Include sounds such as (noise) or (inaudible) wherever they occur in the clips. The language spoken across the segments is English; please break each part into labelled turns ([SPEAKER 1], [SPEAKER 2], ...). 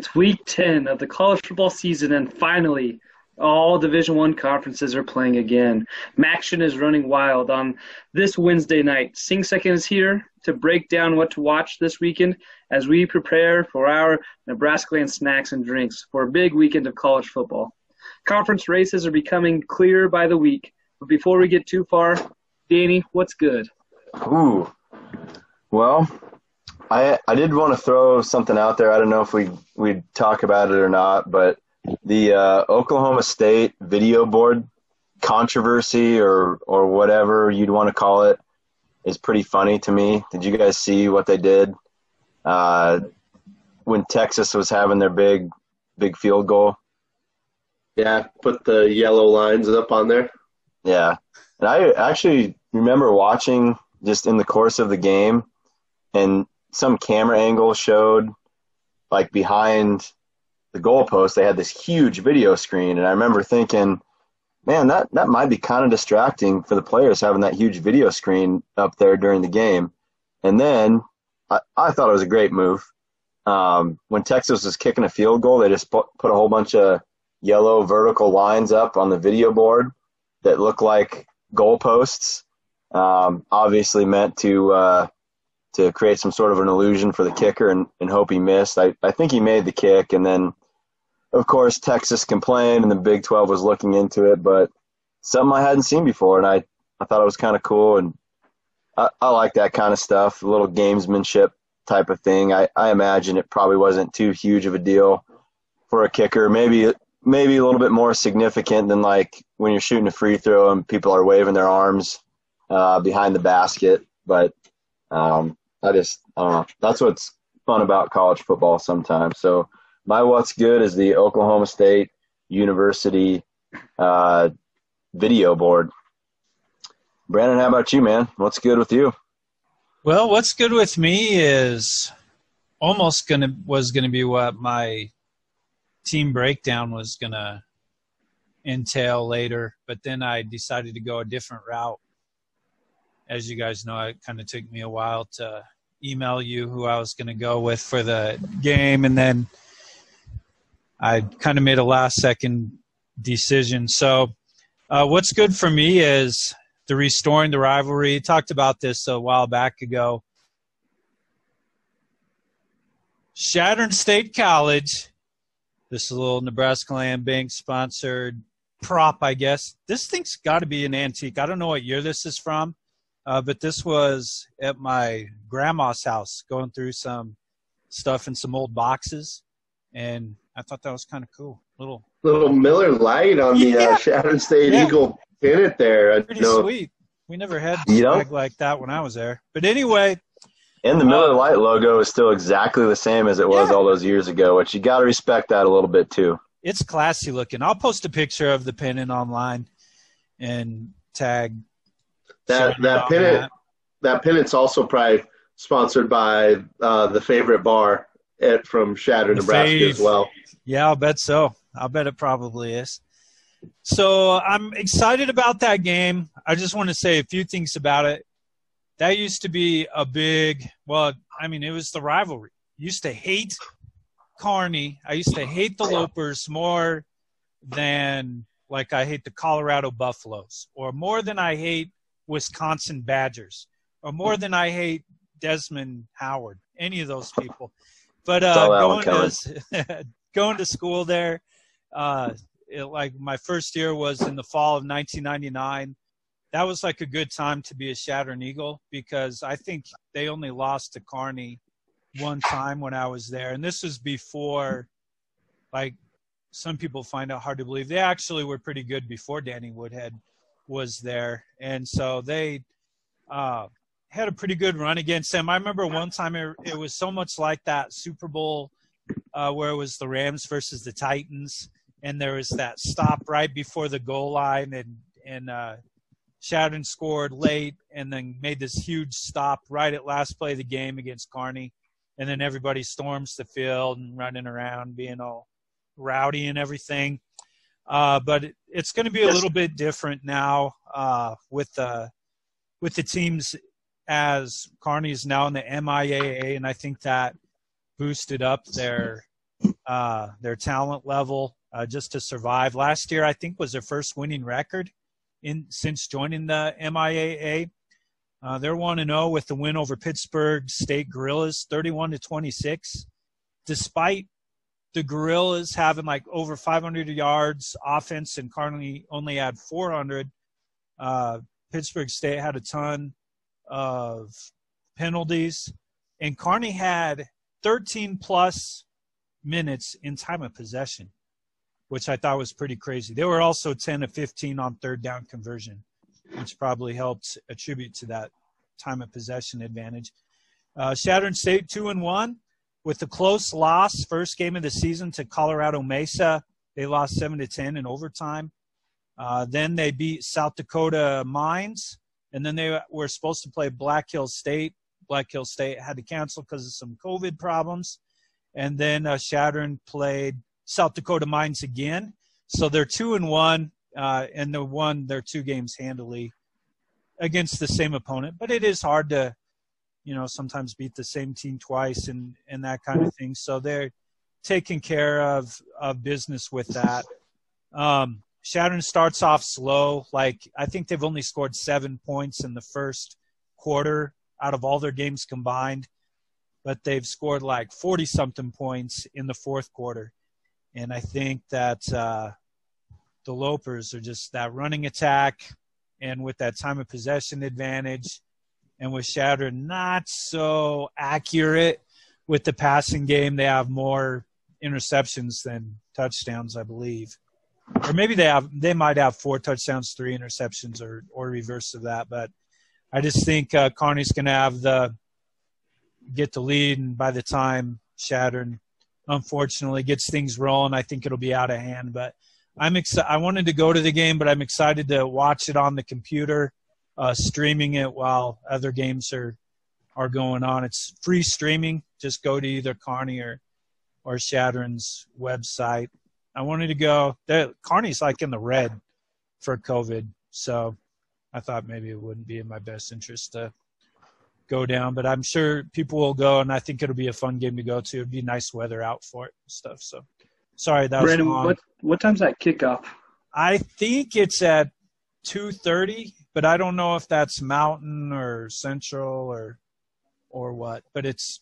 [SPEAKER 1] It's week 10 of the college football season, and finally, all Division One conferences are playing again. MACtion is running wild on this Wednesday night. Sing Second is here to break down what to watch this weekend as we prepare for our Nebraska Land snacks and drinks for a big weekend of college football. Conference races are becoming clearer by the week, but before we get too far, Danny, what's good?
[SPEAKER 2] Ooh, well, I I did want to throw something out there. I don't know if we we'd talk about it or not, but the uh, Oklahoma State video board controversy or or whatever you'd want to call it is pretty funny to me. Did you guys see what they did uh, when Texas was having their big big field goal?
[SPEAKER 3] Yeah, put the yellow lines up on there.
[SPEAKER 2] Yeah, and I actually remember watching just in the course of the game, and some camera angle showed like behind the goalpost, they had this huge video screen, and I remember thinking, man, that that might be kind of distracting for the players having that huge video screen up there during the game. And then I, I thought it was a great move. Um, when Texas was kicking a field goal, they just put, put a whole bunch of yellow vertical lines up on the video board that looked like goalposts. Um, obviously meant to uh, to create some sort of an illusion for the kicker and, and hope he missed. I, I think he made the kick, and then of course, Texas complained and the Big 12 was looking into it, but something I hadn't seen before, and I, I thought it was kind of cool, and I, I like that kind of stuff, a little gamesmanship type of thing. I, I imagine it probably wasn't too huge of a deal for a kicker. Maybe maybe a little bit more significant than like when you're shooting a free throw and people are waving their arms uh, behind the basket. But um, I just I don't know. That's what's fun about college football sometimes. So my what's good is the Oklahoma State University uh, video board. Brandon, how about you, man? What's good with you?
[SPEAKER 4] Well, what's good with me is almost gonna was gonna be what my team breakdown was gonna entail later, but then I decided to go a different route. As you guys know, it kind of took me a while to email you who I was going to go with for the game, and then I kind of made a last second decision. So, uh, what's good for me is the restoring the rivalry. Talked about this a while back ago. Chadron State College, this little Nebraska Land Bank sponsored prop, I guess. This thing's got to be an antique. I don't know what year this is from, uh, but this was at my grandma's house going through some stuff in some old boxes. And I thought that was kind of cool. Little
[SPEAKER 3] little Miller Lite on the uh, Chadron State yeah. Eagle pennant there.
[SPEAKER 4] Pretty know. sweet. We never had swag like that when I was there. But anyway.
[SPEAKER 2] And the Miller uh, Lite logo is still exactly the same as it was yeah. all those years ago, which you got to respect that a little bit too.
[SPEAKER 4] It's classy looking. I'll post a picture of the pennant online and tag
[SPEAKER 3] that that pennant. That. that pennant's also probably sponsored by uh, the favorite bar at, from Chadron, Nebraska as well.
[SPEAKER 4] Yeah, I'll bet so. I'll bet it probably is. So I'm excited about that game. I just want to say a few things about it. That used to be a big, well, I mean, it was the rivalry. used to hate Kearney. I used to hate the Lopers more than like I hate the Colorado Buffaloes, or more than I hate Wisconsin Badgers, or more than I hate Desmond Howard. Any of those people. But uh, going to (laughs) going to school there, uh, it, like my first year was in the fall of 1999. That was like a good time to be a Chadron Eagle because I think they only lost to Kearney one time when I was there, and this was before, like some people find it hard to believe, they actually were pretty good before Danny Woodhead was there, and so they uh, had a pretty good run against them. I remember one time it, it was so much like that Super Bowl uh, where it was the Rams versus the Titans, and there was that stop right before the goal line, and and uh, scored late, and then made this huge stop right at last play of the game against Kearney, and then everybody storms the field and running around, being all rowdy and everything. Uh, but it, it's going to be a little bit different now uh, with the with the teams as Kearney is now in the MIAA, and I think that boosted up their uh, their talent level uh, just to survive. Last year, I think, was their first winning record in since joining the MIAA. Uh, they're one and zero oh with the win over Pittsburg State Gorillas, thirty-one to twenty-six. Despite the Gorillas having like over 500 yards offense and Kearney only had 400, uh, Pittsburg State had a ton of penalties, and Kearney had 13 plus minutes in time of possession, which I thought was pretty crazy. They were also 10 to 15 on third down conversion, which probably helped attribute to that time of possession advantage. Uh, Chadron State two and one with the close loss, first game of the season to Colorado Mesa. They lost seven to ten in overtime. Uh, then they beat South Dakota Mines, and then they were supposed to play Black Hills State. Black Hills State had to cancel because of some COVID problems. And then uh, played South Dakota Mines again. So they're two and one, uh, and they won their two games handily against the same opponent. But it is hard to, you know, sometimes beat the same team twice and and that kind of thing. So they're taking care of of business with that. Um, Chadron starts off slow. Like I think they've only scored seven points in the first quarter out of all their games combined, but they've scored like forty something points in the fourth quarter, and I think that uh, the Lopers are just that running attack, and with that time of possession advantage, and with Chadron not so accurate with the passing game, they have more interceptions than touchdowns, I believe or maybe they have they might have four touchdowns, three interceptions, or or reverse of that. But I just think uh, Kearney's going to have the get the lead, and by the time Chadron unfortunately gets things rolling, I think it'll be out of hand. But I'm excited. I wanted to go to the game, but I'm excited to watch it on the computer, uh, streaming it while other games are are going on. It's free streaming. Just go to either Kearney or or Chadron's website I wanted to go. The Kearney's like in the red for COVID, so I thought maybe it wouldn't be in my best interest to go down. But I'm sure people will go, and I think it'll be a fun game to go to. It'd be nice weather out for it and stuff. So sorry that
[SPEAKER 1] Brandon,
[SPEAKER 4] was long.
[SPEAKER 1] what what time's that kickoff?
[SPEAKER 4] I think it's at two thirty, but I don't know if that's Mountain or Central or or what. But it's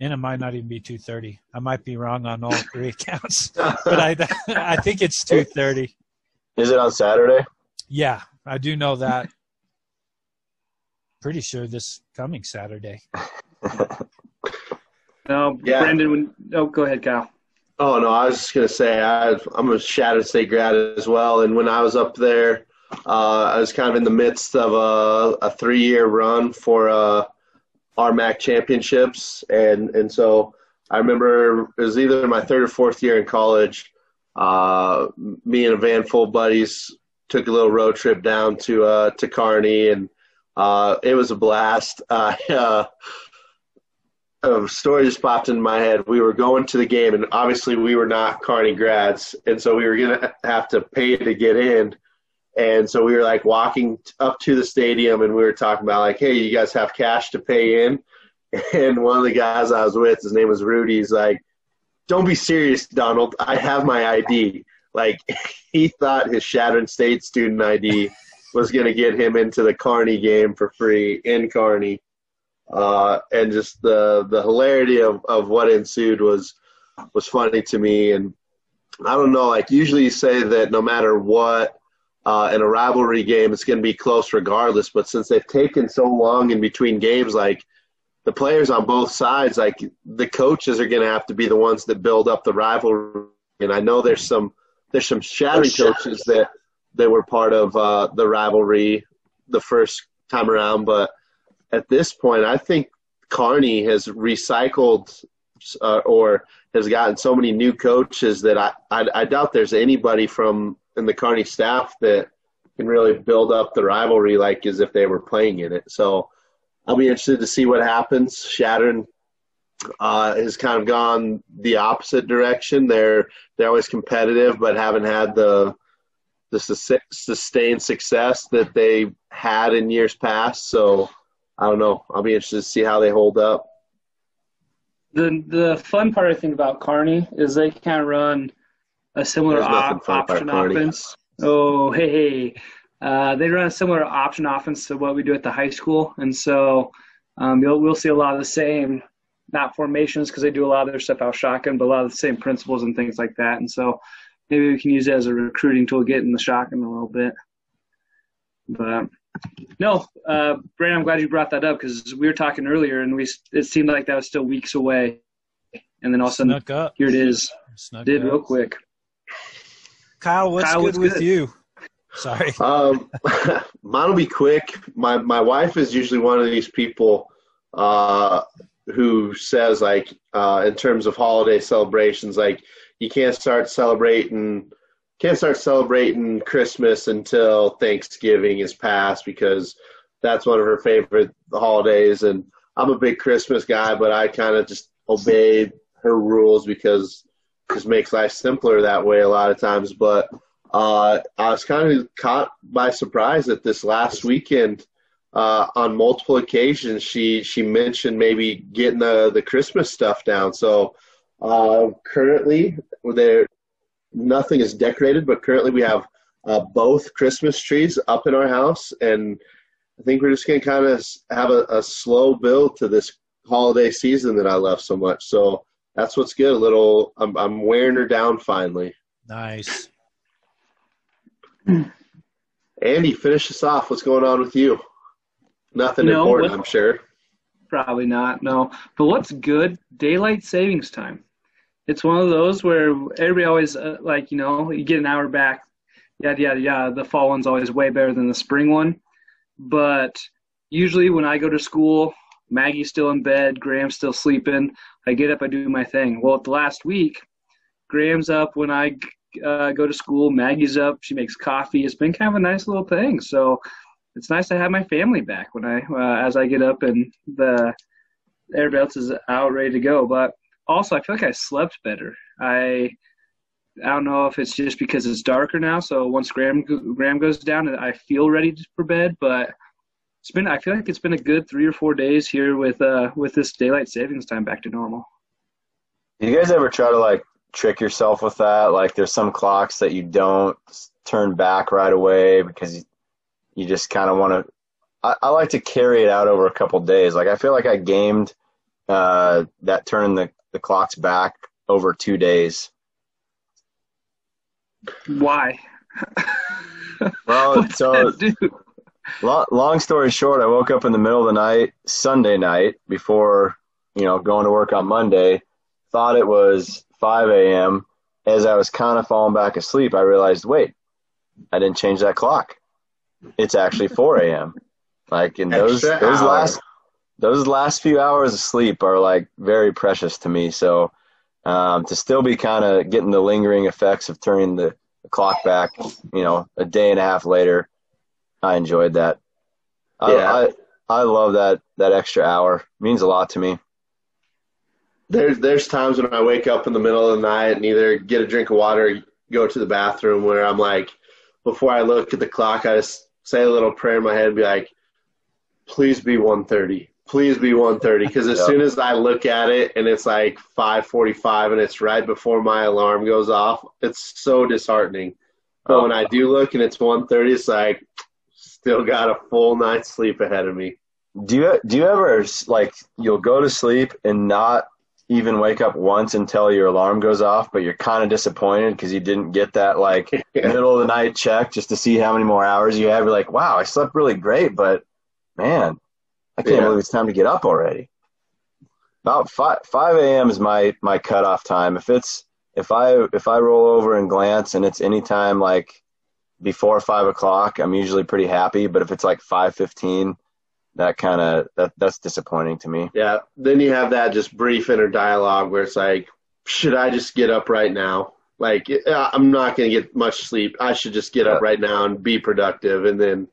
[SPEAKER 4] and it might not even be 2:30. I might be wrong on all three (laughs) accounts, but I (laughs) I think it's 2:30.
[SPEAKER 2] Is it on Saturday?
[SPEAKER 4] Yeah, I do know that. Pretty sure this coming Saturday. (laughs)
[SPEAKER 1] no, yeah. Brandon. When, oh, go ahead, Kyle.
[SPEAKER 3] Oh no, I was just gonna say I, am a Chadron State grad as well, and when I was up there, uh, I was kind of in the midst of a, a three-year run for. Uh, MAC championships, and and so I remember it was either my third or fourth year in college. Uh, me and a van full of buddies took a little road trip down to uh, to Kearney, and uh, it was a blast. (laughs) Uh, a story just popped into my head. We were going to the game, and obviously we were not Kearney grads, and so we were gonna (laughs) have to pay to get in. And so we were like walking up to the stadium and we were talking about like, hey, you guys have cash to pay in? (laughs) And one of the guys I was with, his name was Rudy, he's like, don't be serious, Donald. I have my ID. Like (laughs) he thought his Chadron State student ID was going to get him into the Kearney game for free in Kearney. Uh, and just the, the hilarity of, of what ensued was, was funny to me. And I don't know, like usually you say that no matter what, uh, in a rivalry game, it's going to be close regardless. But since they've taken so long in between games, like the players on both sides, like the coaches are going to have to be the ones that build up the rivalry. And I know there's some there's some Chadron coaches that that were part of uh, the rivalry the first time around, but at this point, I think Kearney has recycled uh, or has gotten so many new coaches that I, I, I doubt there's anybody from in the Kearney staff that can really build up the rivalry like as if they were playing in it. So I'll be interested to see what happens. Chadron uh, has kind of gone the opposite direction. They're they're always competitive, but haven't had the the sustained success that they had in years past. So I don't know. I'll be interested to see how they hold up.
[SPEAKER 1] the the fun part I think about Kearney is they kind of run a similar op- option offense. Oh, hey, hey. Uh, they run a similar option offense to what we do at the high school, and so um, you'll, we'll see a lot of the same, not formations because they do a lot of their stuff out shotgun, but a lot of the same principles and things like that. And so maybe we can use it as a recruiting tool, get in the shotgun a little bit. But no, uh, Brandon, I'm glad you brought that up because we were talking earlier, and we it seemed like that was still weeks away, and then all of a sudden here it is,
[SPEAKER 4] Snuck
[SPEAKER 1] did
[SPEAKER 4] up.
[SPEAKER 1] real quick.
[SPEAKER 4] Kyle, what's
[SPEAKER 1] Kyle,
[SPEAKER 4] good
[SPEAKER 1] what's
[SPEAKER 4] with
[SPEAKER 1] good?
[SPEAKER 4] you? Sorry. (laughs)
[SPEAKER 3] Um, (laughs) mine will be quick. My my wife is usually one of these people uh, who says like uh, in terms of holiday celebrations, like you can't start celebrating can't start celebrating Christmas until Thanksgiving is past because that's one of her favorite holidays. And I'm a big Christmas guy, but I kind of just obey her rules because it just makes life simpler that way a lot of times. But uh, I was kind of caught by surprise that this last weekend, uh, on multiple occasions, she she mentioned maybe getting the the Christmas stuff down. So uh, currently, there nothing is decorated, but currently we have uh, both Christmas trees up in our house, and I think we're just gonna kind of have a, a slow build to this holiday season that I love so much. So that's what's good. A little, I'm I'm wearing her down finally.
[SPEAKER 4] Nice.
[SPEAKER 3] Andy, finish us off. What's going on with you? Nothing
[SPEAKER 1] No,
[SPEAKER 3] important,
[SPEAKER 1] what-
[SPEAKER 3] I'm sure.
[SPEAKER 1] Probably not, no. But what's good? Daylight savings time. It's one of those where everybody always, uh, like, you know, you get an hour back, yada, yada, yada. The fall one's always way better than the spring one. But usually when I go to school, Maggie's still in bed, Graham's still sleeping. I get up, I do my thing. Well, the last week, Graham's up when I uh, go to school, Maggie's up, she makes coffee. It's been kind of a nice little thing. So it's nice to have my family back when I uh, as I get up and the everybody else is out ready to go. But also, I feel like I slept better. I I don't know if it's just because it's darker now. So once Graham Graham goes down, I feel ready for bed. But it's been I feel like it's been a good three or four days here with uh with this daylight savings time back to normal.
[SPEAKER 2] Do you guys ever try to like trick yourself with that? Like, there's some clocks that you don't turn back right away because you, you just kind of want to. I, I like to carry it out over a couple days. Like, I feel like I gamed uh, that turning the, the clocks back over two days.
[SPEAKER 1] Why? (laughs)
[SPEAKER 2] Well, so? Long, story short, I woke up in the middle of the night, Sunday night, before you know going to work on Monday. Thought it was 5 a.m. As I was kind of falling back asleep, I realized, wait, I didn't change that clock. It's actually 4 a.m. Like in those
[SPEAKER 3] Extra
[SPEAKER 2] those
[SPEAKER 3] hour.
[SPEAKER 2] last those last few hours of sleep are like very precious to me. So um, to still be kind of getting the lingering effects of turning the, the clock back, you know, a day and a half later, I enjoyed that. I,
[SPEAKER 3] Yeah.
[SPEAKER 2] I I love that that extra hour. It means a lot to me.
[SPEAKER 3] There's there's times when I wake up in the middle of the night and either get a drink of water, or go to the bathroom where I'm like, before I look at the clock, I just say a little prayer in my head and be like, please be 1:30, please be 1:30, because as (laughs)
[SPEAKER 2] Yeah.
[SPEAKER 3] soon as I look at it and it's like 5:45 and it's right before my alarm goes off, it's so disheartening. But oh. when I do look and it's 1:30, it's like still got a full night's sleep ahead of me.
[SPEAKER 2] Do you do you ever like you'll go to sleep and not even wake up once until your alarm goes off, but you're kind of disappointed because you didn't get that like (laughs) middle of the night check just to see how many more hours you have. You're like, wow, I slept really great, but man, I can't
[SPEAKER 3] Yeah.
[SPEAKER 2] believe it's time to get up already. About five five a.m. is my my cutoff time. If it's if I if I roll over and glance and it's any time like before five o'clock, I'm usually pretty happy. But if it's like five fifteen, that kind of that that's disappointing to me.
[SPEAKER 3] Yeah. Then you have that just brief inner dialogue where it's like, should I just get up right now? Like, uh, I'm not going to get much sleep. I should just get up right now and be productive. And then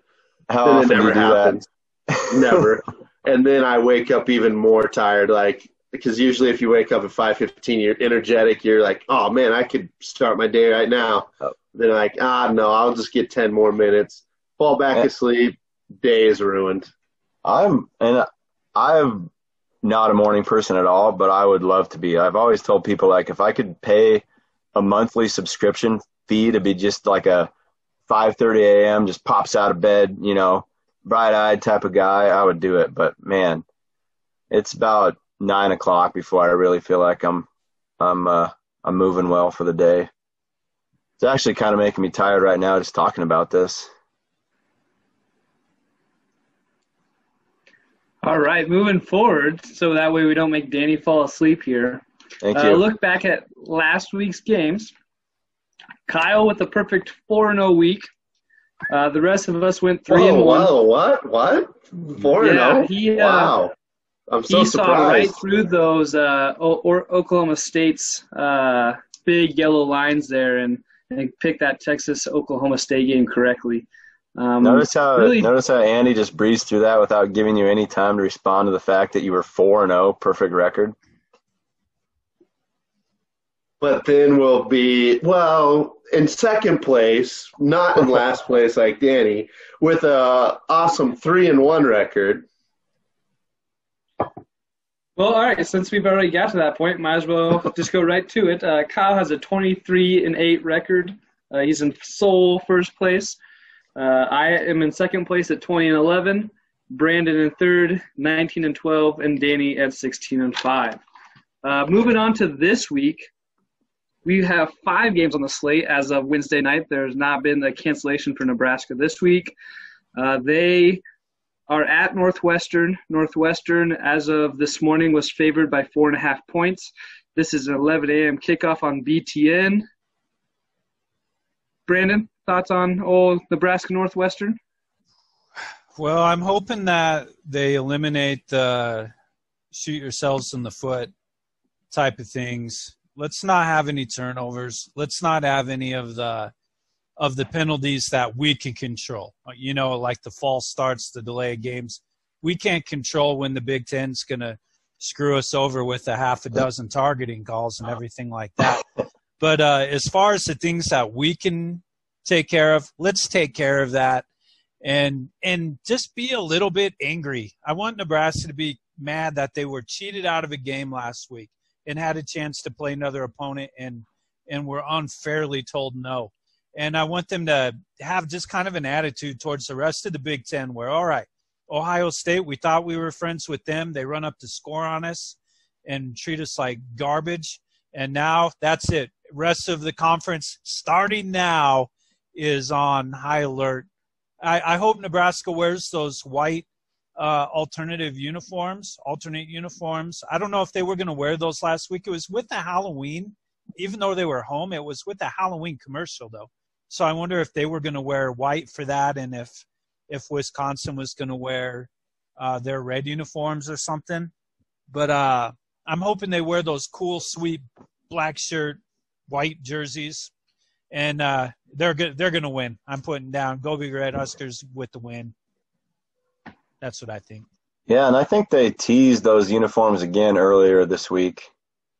[SPEAKER 2] How
[SPEAKER 3] Then it
[SPEAKER 2] often do you do
[SPEAKER 3] happens.
[SPEAKER 2] that?
[SPEAKER 3] never. (laughs) and then I wake up even more tired. Like, because usually if you wake up at 5:15, you're energetic. You're like, oh man, I could start my day right now.
[SPEAKER 2] Oh.
[SPEAKER 3] Then like, ah no, I'll just get 10 more minutes. Fall back
[SPEAKER 2] Yeah.
[SPEAKER 3] asleep. Day is ruined.
[SPEAKER 2] I'm and i'm not a morning person at all, but I would love to be. I've always told people like if I could pay a monthly subscription fee to be just like a 5:30 a.m. just pops out of bed, you know, bright-eyed type of guy, I would do it. But man, it's about nine o'clock before I really feel like I'm I'm uh, I'm moving well for the day. It's actually kind of making me tired right now just talking about this.
[SPEAKER 1] All right, moving forward, so that way we don't make Danny fall asleep here.
[SPEAKER 2] Thank
[SPEAKER 1] Uh,
[SPEAKER 2] you.
[SPEAKER 1] look back at last week's games. Kyle with a perfect 4 0 week. Uh, the rest of us went 3
[SPEAKER 3] Whoa,
[SPEAKER 1] and 1.
[SPEAKER 3] whoa, what? What? Four and
[SPEAKER 1] Yeah,
[SPEAKER 3] oh?
[SPEAKER 1] he, uh,
[SPEAKER 3] wow. I'm so
[SPEAKER 1] he saw right through those uh, o- or Oklahoma State's uh, big yellow lines there and, and picked that Texas Oklahoma State game correctly. Um,
[SPEAKER 2] Notice how
[SPEAKER 1] really-
[SPEAKER 2] notice how Andy just breezed through that without giving you any time to respond to the fact that you were four and zero, perfect record.
[SPEAKER 3] but then we'll be well in second place, not in last (laughs) place like Danny, with a awesome three and one record.
[SPEAKER 1] Well, all right. Since we've already got to that point, might as well (laughs) just go right to it. Uh, Kyle has a 23 and 8 record. Uh, he's in sole first place. Uh, I am in second place at 20 and 11. Brandon in third, 19 and 12, and Danny at 16 and 5. Uh, moving on to this week, we have five games on the slate as of Wednesday night. There's not been a cancellation for Nebraska this week. Uh, they are at Northwestern. Northwestern, as of this morning, was favored by four and a half points. This is an 11 a.m. kickoff on BTN. Brandon, thoughts on old Nebraska Northwestern?
[SPEAKER 4] Well, I'm hoping that they eliminate the shoot yourselves in the foot type of things. Let's not have any turnovers. Let's not have any of the of the penalties that we can control. You know, like the false starts, the delay of games. We can't control when the Big Ten's going to screw us over with a half a dozen targeting calls and everything like that. But uh, as far as the things that we can take care of, let's take care of that and and just be a little bit angry. I want Nebraska to be mad that they were cheated out of a game last week and had a chance to play another opponent and and were unfairly told no. And I want them to have just kind of an attitude towards the rest of the Big Ten where, all right, Ohio State, we thought we were friends with them. They run up to score on us and treat us like garbage. And now that's it. Rest of the conference starting now is on high alert. I, I hope Nebraska wears those white uh, alternative uniforms, alternate uniforms. I don't know if they were going to wear those last week. It was with the Halloween, even though they were home. It was with the Halloween commercial though. So I wonder if they were going to wear white for that, and if if Wisconsin was going to wear uh, their red uniforms or something. But uh, I'm hoping they wear those cool, sweet black shirt, white jerseys, and uh, they're good. They're going to win. I'm putting down Go Big Red Huskers with the win. That's what I think.
[SPEAKER 2] Yeah, and I think they teased those uniforms again earlier this week,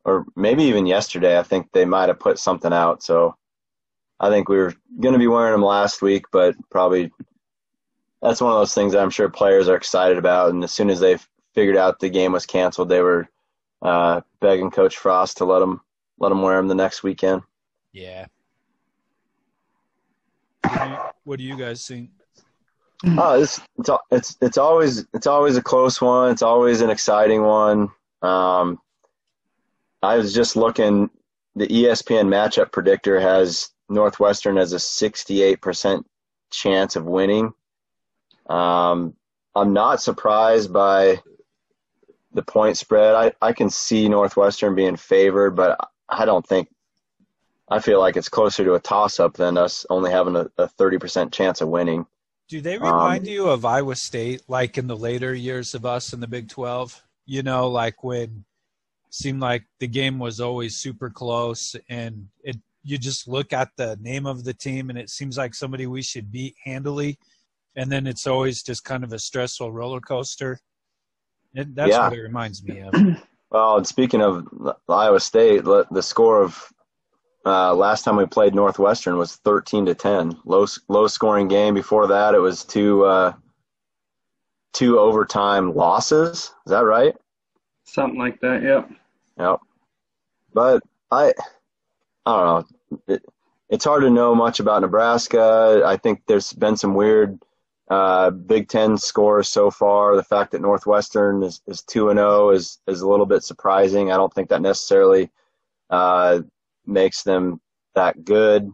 [SPEAKER 2] or maybe even yesterday. I think they might have put something out. So I think we were going to be wearing them last week, but probably that's one of those things that I'm sure players are excited about. And as soon as they figured out the game was canceled, they were uh, begging Coach Frost to let them let them wear them the next weekend.
[SPEAKER 4] Yeah. What do you, what do you guys think?
[SPEAKER 2] Oh, it's it's it's it's always it's always a close one. It's always an exciting one. Um, I was just looking. The ESPN matchup predictor has Northwestern has a 68% chance of winning. Um, I'm not surprised by the point spread. I, I can see Northwestern being favored, but I don't think. I feel like it's closer to a toss up than us only having a, a 30% chance of winning.
[SPEAKER 4] Do they
[SPEAKER 2] Um,
[SPEAKER 4] remind you of Iowa State, like in the later years of us in the Big 12? You know, like when it seemed like the game was always super close and it you just look at the name of the team and it seems like somebody we should beat handily and then it's always just kind of a stressful roller coaster. It, that's
[SPEAKER 2] Yeah.
[SPEAKER 4] what it reminds me of. (clears throat)
[SPEAKER 2] Well, and speaking of Iowa State, the score of uh, last time we played Northwestern was thirteen to ten. Low low scoring game. Before that, it was two uh, two overtime losses. Is that right?
[SPEAKER 1] Something like that. Yep.
[SPEAKER 2] Yep. But I, I don't know. It, it's hard to know much about Nebraska. I think there's been some weird uh, Big Ten scores so far. The fact that Northwestern is, is 2 and 0 is, is a little bit surprising. I don't think that necessarily uh, makes them that good.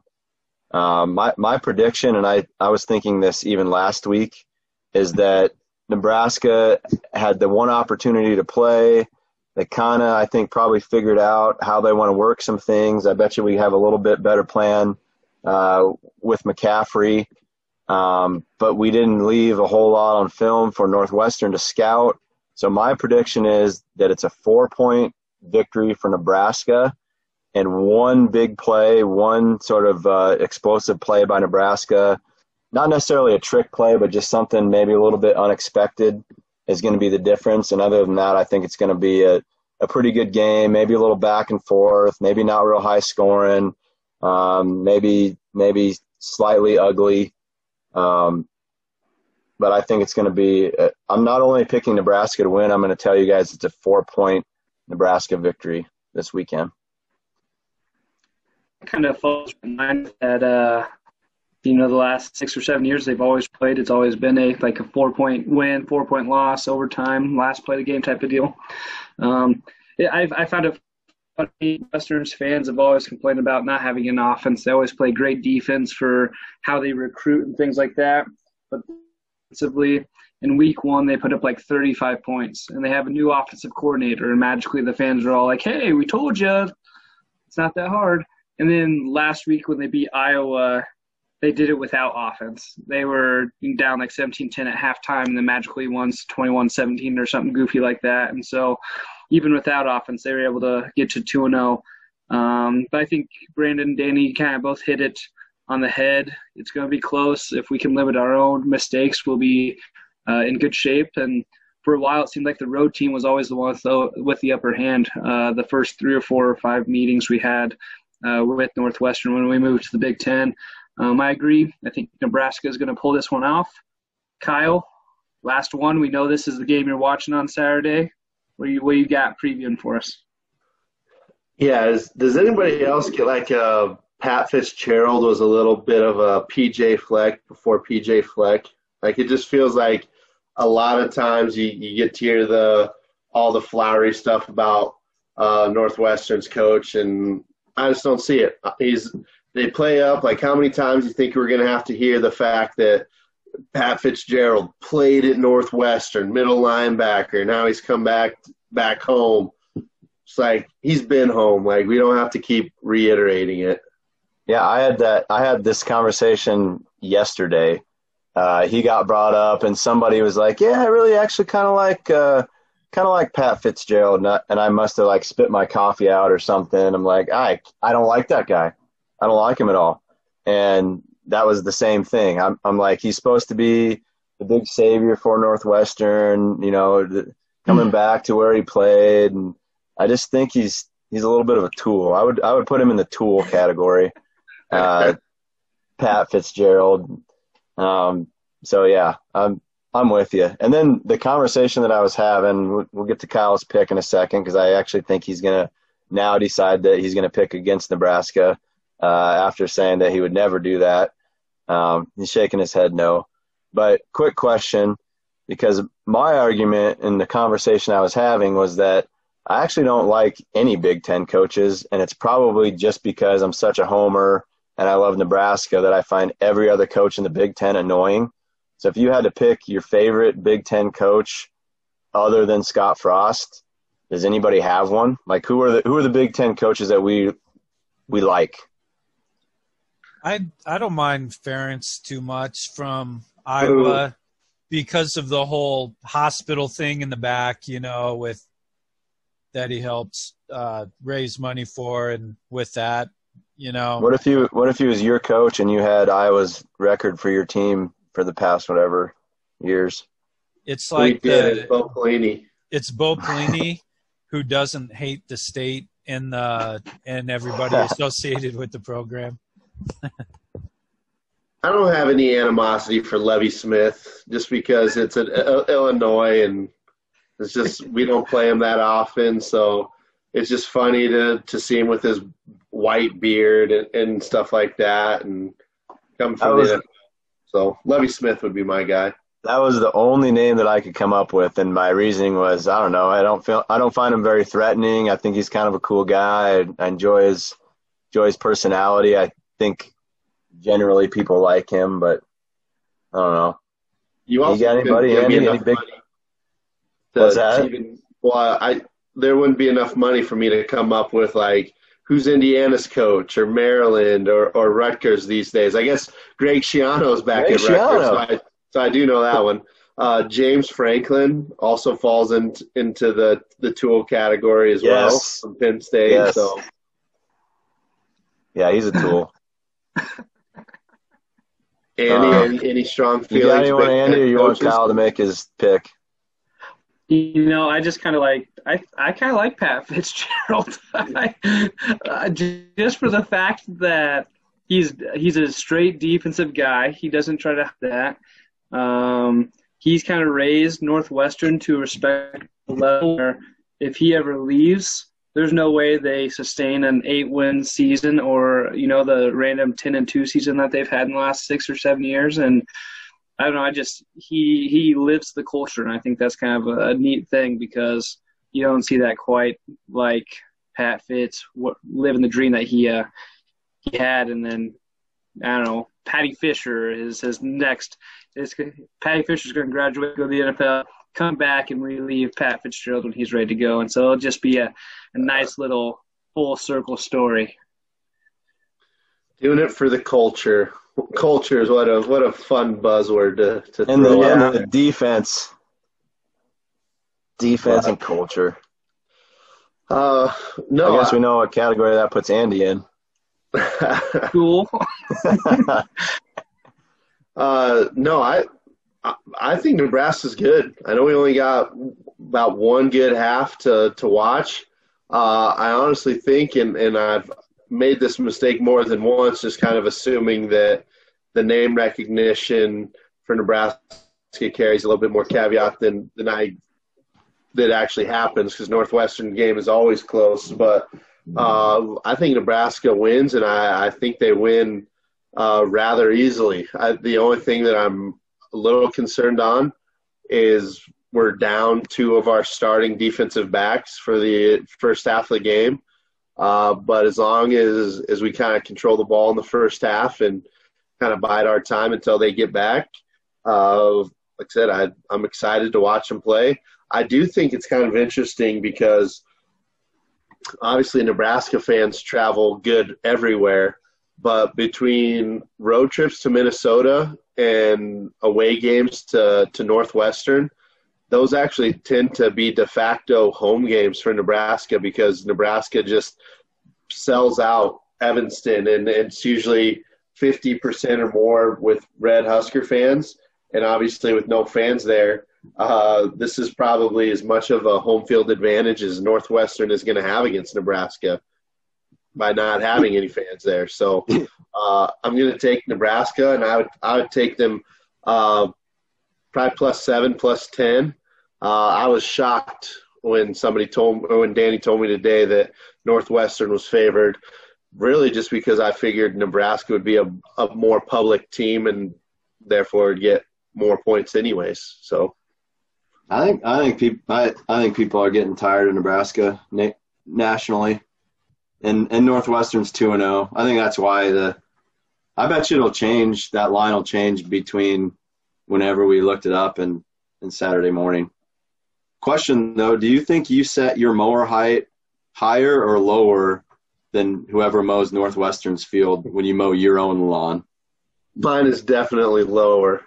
[SPEAKER 2] Um, my, my prediction, and I, I was thinking this even last week, is that Nebraska had the one opportunity to play. They kind of, I think, probably figured out how they want to work some things. I bet you we have a little bit better plan uh, with McCaffrey. Um, but we didn't leave a whole lot on film for Northwestern to scout. So my prediction is that it's a four point victory for Nebraska and one big play, one sort of uh, explosive play by Nebraska. Not necessarily a trick play, but just something maybe a little bit unexpected is going to be the difference. And other than that, I think it's going to be a, a pretty good game, maybe a little back and forth, maybe not real high scoring, um, maybe maybe slightly ugly. Um, but I think it's going to be. Uh, I'm not only picking Nebraska to win. I'm going to tell you guys it's a four point Nebraska victory this weekend.
[SPEAKER 1] Kind of falls in line that uh, you know the last six or seven years they've always played. It's always been a like a four point win, four point loss, overtime, last play of the game type of deal. Um, I I found it funny. Westerns fans have always complained about not having an offense. They always play great defense for how they recruit and things like that. But offensively, in week one they put up like 35 points, and they have a new offensive coordinator, and magically the fans are all like, "Hey, we told you, it's not that hard." And then last week when they beat Iowa they did it without offense. They were down like 17-10 at halftime, and then magically won 21-17 or something goofy like that. And so, even without offense, they were able to get to 2 0. Um, but I think Brandon and Danny kind of both hit it on the head. It's going to be close. If we can limit our own mistakes, we'll be uh, in good shape. And for a while, it seemed like the road team was always the one with the, with the upper hand. Uh, the first three or four or five meetings we had uh, with Northwestern when we moved to the Big Ten. Um, I agree. I think Nebraska is going to pull this one off. Kyle, last one. We know this is the game you're watching on Saturday. What you what you got previewing for us?
[SPEAKER 3] Yeah. Is, does anybody else get like uh, Pat Fitzgerald was a little bit of a PJ Fleck before PJ Fleck? Like it just feels like a lot of times you, you get to hear the all the flowery stuff about uh, Northwestern's coach, and I just don't see it. He's they play up. Like, how many times you think we're going to have to hear the fact that Pat Fitzgerald played at Northwestern, middle linebacker. Now he's come back back home. It's like he's been home. Like we don't have to keep reiterating it.
[SPEAKER 2] Yeah, I had that. I had this conversation yesterday. Uh, he got brought up, and somebody was like, "Yeah, I really actually kind of like, uh, kind of like Pat Fitzgerald," and I, and I must have like spit my coffee out or something. I'm like, I, I don't like that guy. I don't like him at all. And that was the same thing. I'm, I'm like, he's supposed to be the big savior for Northwestern, you know, coming mm. back to where he played. And I just think he's, he's a little bit of a tool. I would, I would put him in the tool category. (laughs) Uh, Pat Fitzgerald. Um, so yeah, I'm, I'm with you. And then the conversation that I was having, we'll get to Kyle's pick in a second because I actually think he's going to now decide that he's going to pick against Nebraska uh, after saying that he would never do that. Um, he's shaking his head no. But quick question, because my argument in the conversation I was having was that I actually don't like any Big Ten coaches, and it's probably just because I'm such a homer and I love Nebraska that I find every other coach in the Big Ten annoying. So if you had to pick your favorite Big Ten coach other than Scott Frost, does anybody have one? Like who are the who are the Big Ten coaches that we we like?
[SPEAKER 4] I I don't mind Ferentz too much from Iowa because of the whole hospital thing in the back, you know, with that he helps uh, raise money for, and with that, you know.
[SPEAKER 2] What if you What if he was your coach and you had Iowa's record for your team for the past whatever years?
[SPEAKER 4] It's like the,
[SPEAKER 3] Bo Pelini.
[SPEAKER 4] It's Bo Pelini who doesn't hate the state and the and everybody (laughs) associated with the program.
[SPEAKER 3] I don't have any animosity for Lovie Smith just because it's an uh, Illinois and It's just we don't play him that often, so it's just funny to to see him with his white beard and, and stuff like that, and come from
[SPEAKER 2] was,
[SPEAKER 3] the. So Lovie Smith would be my guy.
[SPEAKER 2] That was the only name that I could come up with, and my reasoning was I don't know. I don't feel I don't find him very threatening. I think he's kind of a cool guy. I, I enjoy his enjoy his personality. I think generally people like him, but I don't know.
[SPEAKER 3] You also
[SPEAKER 2] you got anybody? Andy, any big?
[SPEAKER 3] What's that? Even, well, I there wouldn't be enough money for me to come up with like who's Indiana's coach or Maryland or, or Rutgers these days. I guess Greg Schiano's back
[SPEAKER 2] Greg
[SPEAKER 3] at Rutgers, so I, so I do know that one. Uh, James Franklin also falls in, into the the tool category as
[SPEAKER 2] yes.
[SPEAKER 3] well from Penn State.
[SPEAKER 2] Yes.
[SPEAKER 3] So
[SPEAKER 2] yeah, he's a tool.
[SPEAKER 3] Andy,
[SPEAKER 2] Um,
[SPEAKER 3] any, any strong
[SPEAKER 2] You
[SPEAKER 3] feelings?
[SPEAKER 2] got anyone, Andy, or you want
[SPEAKER 3] coaches?
[SPEAKER 2] Kyle to make his pick?
[SPEAKER 1] You know, I just kind of like I I kind of like Pat (laughs) Fitzgerald, I, uh, just for the fact that he's he's a straight defensive guy. He doesn't try to that. Um, he's kind of raised Northwestern to a respectable level. Where if he ever leaves, there's no way they sustain an eight-win season or you know the random ten and two season that they've had in the last six or seven years. And I don't know. I just he he lives the culture, and I think that's kind of a, a neat thing because you don't see that quite like Pat Fitz what, living the dream that he uh, he had, and then I don't know. Paddy Fisher is his next. Is Paddy Fisher's going to graduate, go to the NFL, come back, and relieve Pat Fitzgerald when he's ready to go, and so it'll just be a, a nice little full circle story.
[SPEAKER 3] Doing it for the culture. Culture is what a what a fun buzzword to, to
[SPEAKER 2] And the,
[SPEAKER 3] throw
[SPEAKER 2] and
[SPEAKER 3] out.
[SPEAKER 2] the defense, defense and culture.
[SPEAKER 3] Uh, no,
[SPEAKER 2] I guess we know what category that puts Andy in. (laughs)
[SPEAKER 1] Cool. (laughs)
[SPEAKER 3] uh, no, I, I think Nebraska's good. I know we only got about one good half to to watch. Uh, I honestly think, and and I've made this mistake more than once, just kind of assuming that the name recognition for Nebraska carries a little bit more caveat than than I that actually happens because Northwestern game is always close, but. Uh, I think Nebraska wins, and I, I think they win uh, rather easily. I, the only thing that I'm a little concerned on is we're down two of our starting defensive backs for the first half of the game. Uh, but as long as as we kind of control the ball in the first half and kind of bide our time until they get back, uh, like I said, I, I'm excited to watch them play. I do think it's kind of interesting because obviously Nebraska fans travel good everywhere, but between road trips to Minnesota and away games to, to Northwestern, those actually tend to be de facto home games for Nebraska because Nebraska just sells out Evanston, and it's usually 50% or more with Red Husker fans. And obviously, with no fans there, uh, this is probably as much of a home field advantage as Northwestern is going to have against Nebraska by not having any fans there. So uh, I'm going to take Nebraska, and I would I would take them uh, probably plus seven, plus ten. Uh, I was shocked when somebody told when Danny told me today that Northwestern was favored. Really, just because I figured Nebraska would be a, a more public team and therefore get more points anyways. So
[SPEAKER 2] I think I think people I, I think people are getting tired of Nebraska na- nationally, and and Northwestern's two and zero. I think that's why the. I bet you it'll change. That line will change between whenever we looked it up and and Saturday morning. Question though, do you think you set your mower height higher or lower than whoever mows Northwestern's field when you mow your own lawn?
[SPEAKER 3] mine is definitely lower.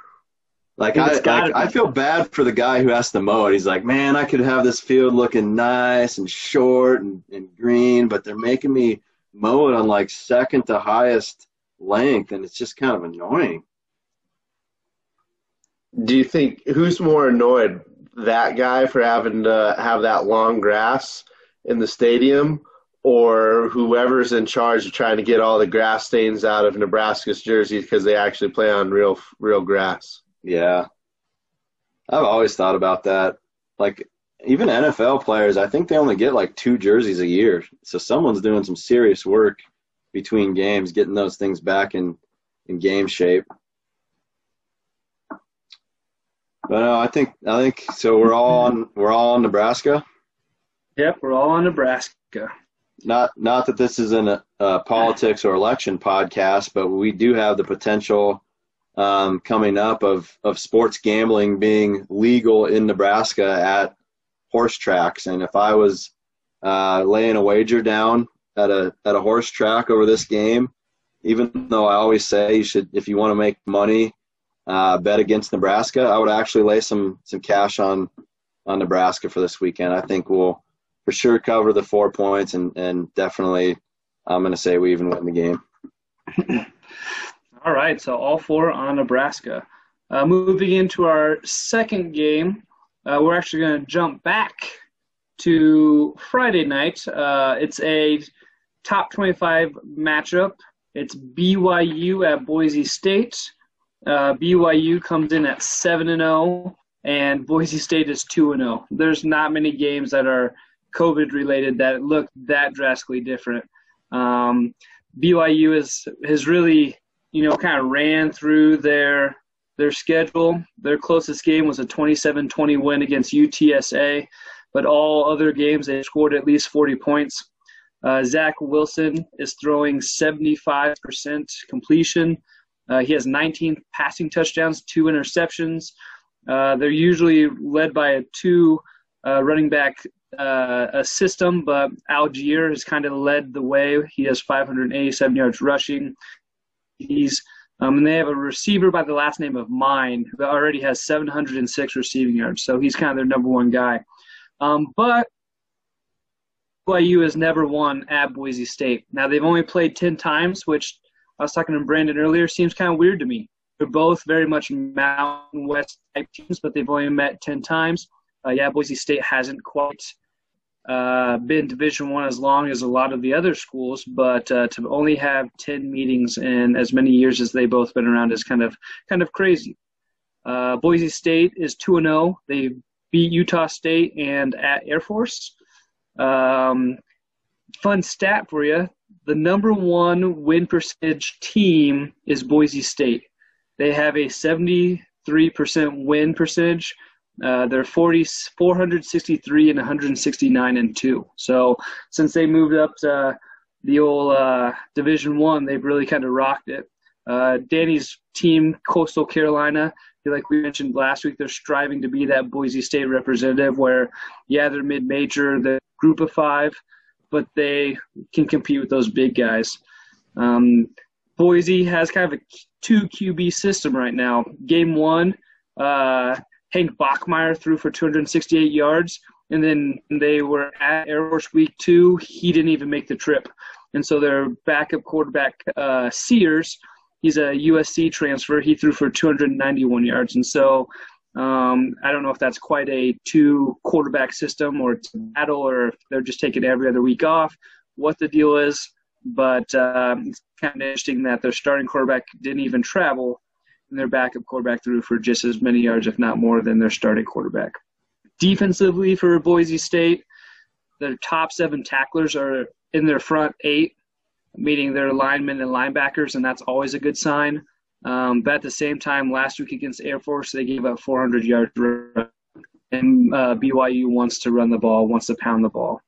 [SPEAKER 2] Like I, like, I feel bad for the guy who has to mow it. He's like, man, I could have this field looking nice and short and, and green, but they're making me mow it on like second to highest length, and it's just kind of annoying.
[SPEAKER 3] Do you think who's more annoyed, that guy for having to have that long grass in the stadium, or whoever's in charge of trying to get all the grass stains out of Nebraska's jerseys because they actually play on real real grass?
[SPEAKER 2] Yeah, I've always thought about that. Like, even NFL players, I think they only get like two jerseys a year. So someone's doing some serious work between games, getting those things back in in game shape. But uh, I think I think so. We're all on we're all on Nebraska.
[SPEAKER 1] Yep, we're all on Nebraska.
[SPEAKER 2] Not not that this isn't a, a politics or election podcast, but we do have the potential um, coming up of of sports gambling being legal in Nebraska at horse tracks. And if I was uh, laying a wager down at a at a horse track over this game, even though I always say you should, if you want to make money, uh, bet against Nebraska. I would actually lay some some cash on on Nebraska for this weekend. I think we'll for sure cover the four points, and and definitely I'm going to say we even win the game. (clears throat)
[SPEAKER 1] all right, so all four on Nebraska. Uh, moving into our second game, uh, we're actually going to jump back to Friday night. Uh, it's a top 25 matchup. It's BYU at Boise State. Uh, BYU comes in at seven and 0, and Boise State is two and zero. Oh. There's not many games that are COVID related that look that drastically different. Um, BYU is has really you know kind of ran through their their schedule. Their closest game was a 27-20 win against UTSA, but all other games they scored at least 40 points. Uh, Zach Wilson is throwing 75% completion. Uh, he has 19 passing touchdowns, two interceptions. Uh, they're usually led by a two uh, running back uh, a system, but Allgeier has kind of led the way. He has 587 yards rushing. He's um, and they have a receiver by the last name of Milne who already has 706 receiving yards. So he's kind of their number one guy. Um, but BYU has never won at Boise State. Now they've only played 10 times, which I was talking to Brandon earlier, seems kind of weird to me. They're both very much Mountain West type teams, but they've only met 10 times. Uh, yeah, Boise State hasn't quite uh, been Division One as long as a lot of the other schools, but uh, to only have 10 meetings in as many years as they both been around is kind of kind of crazy. Uh, Boise State is 2 and 0. They beat Utah State and at Air Force. Um, fun stat for you the number one win percentage team is Boise State. They have a 73% win percentage. Uh, they're 40, 463 and 169 and two. So since they moved up to the old uh, Division One, they've really kind of rocked it. Uh, Danny's team, Coastal Carolina, like we mentioned last week, they're striving to be that Boise State representative. Where, yeah, they're mid-major, the group of five, but they can compete with those big guys. Um, Boise has kind of a two QB system right now. Game one, uh, Hank Bachmeier threw for 268 yards, and then they were at Air Force Week two. He didn't even make the trip, and so their backup quarterback uh, Sears, he's a USC transfer. He threw for 291 yards, and so um, I don't know if that's quite a two quarterback system or it's battle or if they're just taking every other week off, what the deal is. But um, it's kind of interesting that their starting quarterback didn't even travel and their backup quarterback threw for just as many yards, if not more, than their starting quarterback. Defensively for Boise State, their top seven tacklers are in their front eight, meaning their linemen and linebackers, and that's always a good sign. Um, but at the same time, last week against Air Force, they gave up 400 yards, and uh, BYU wants to run the ball, wants to pound the ball.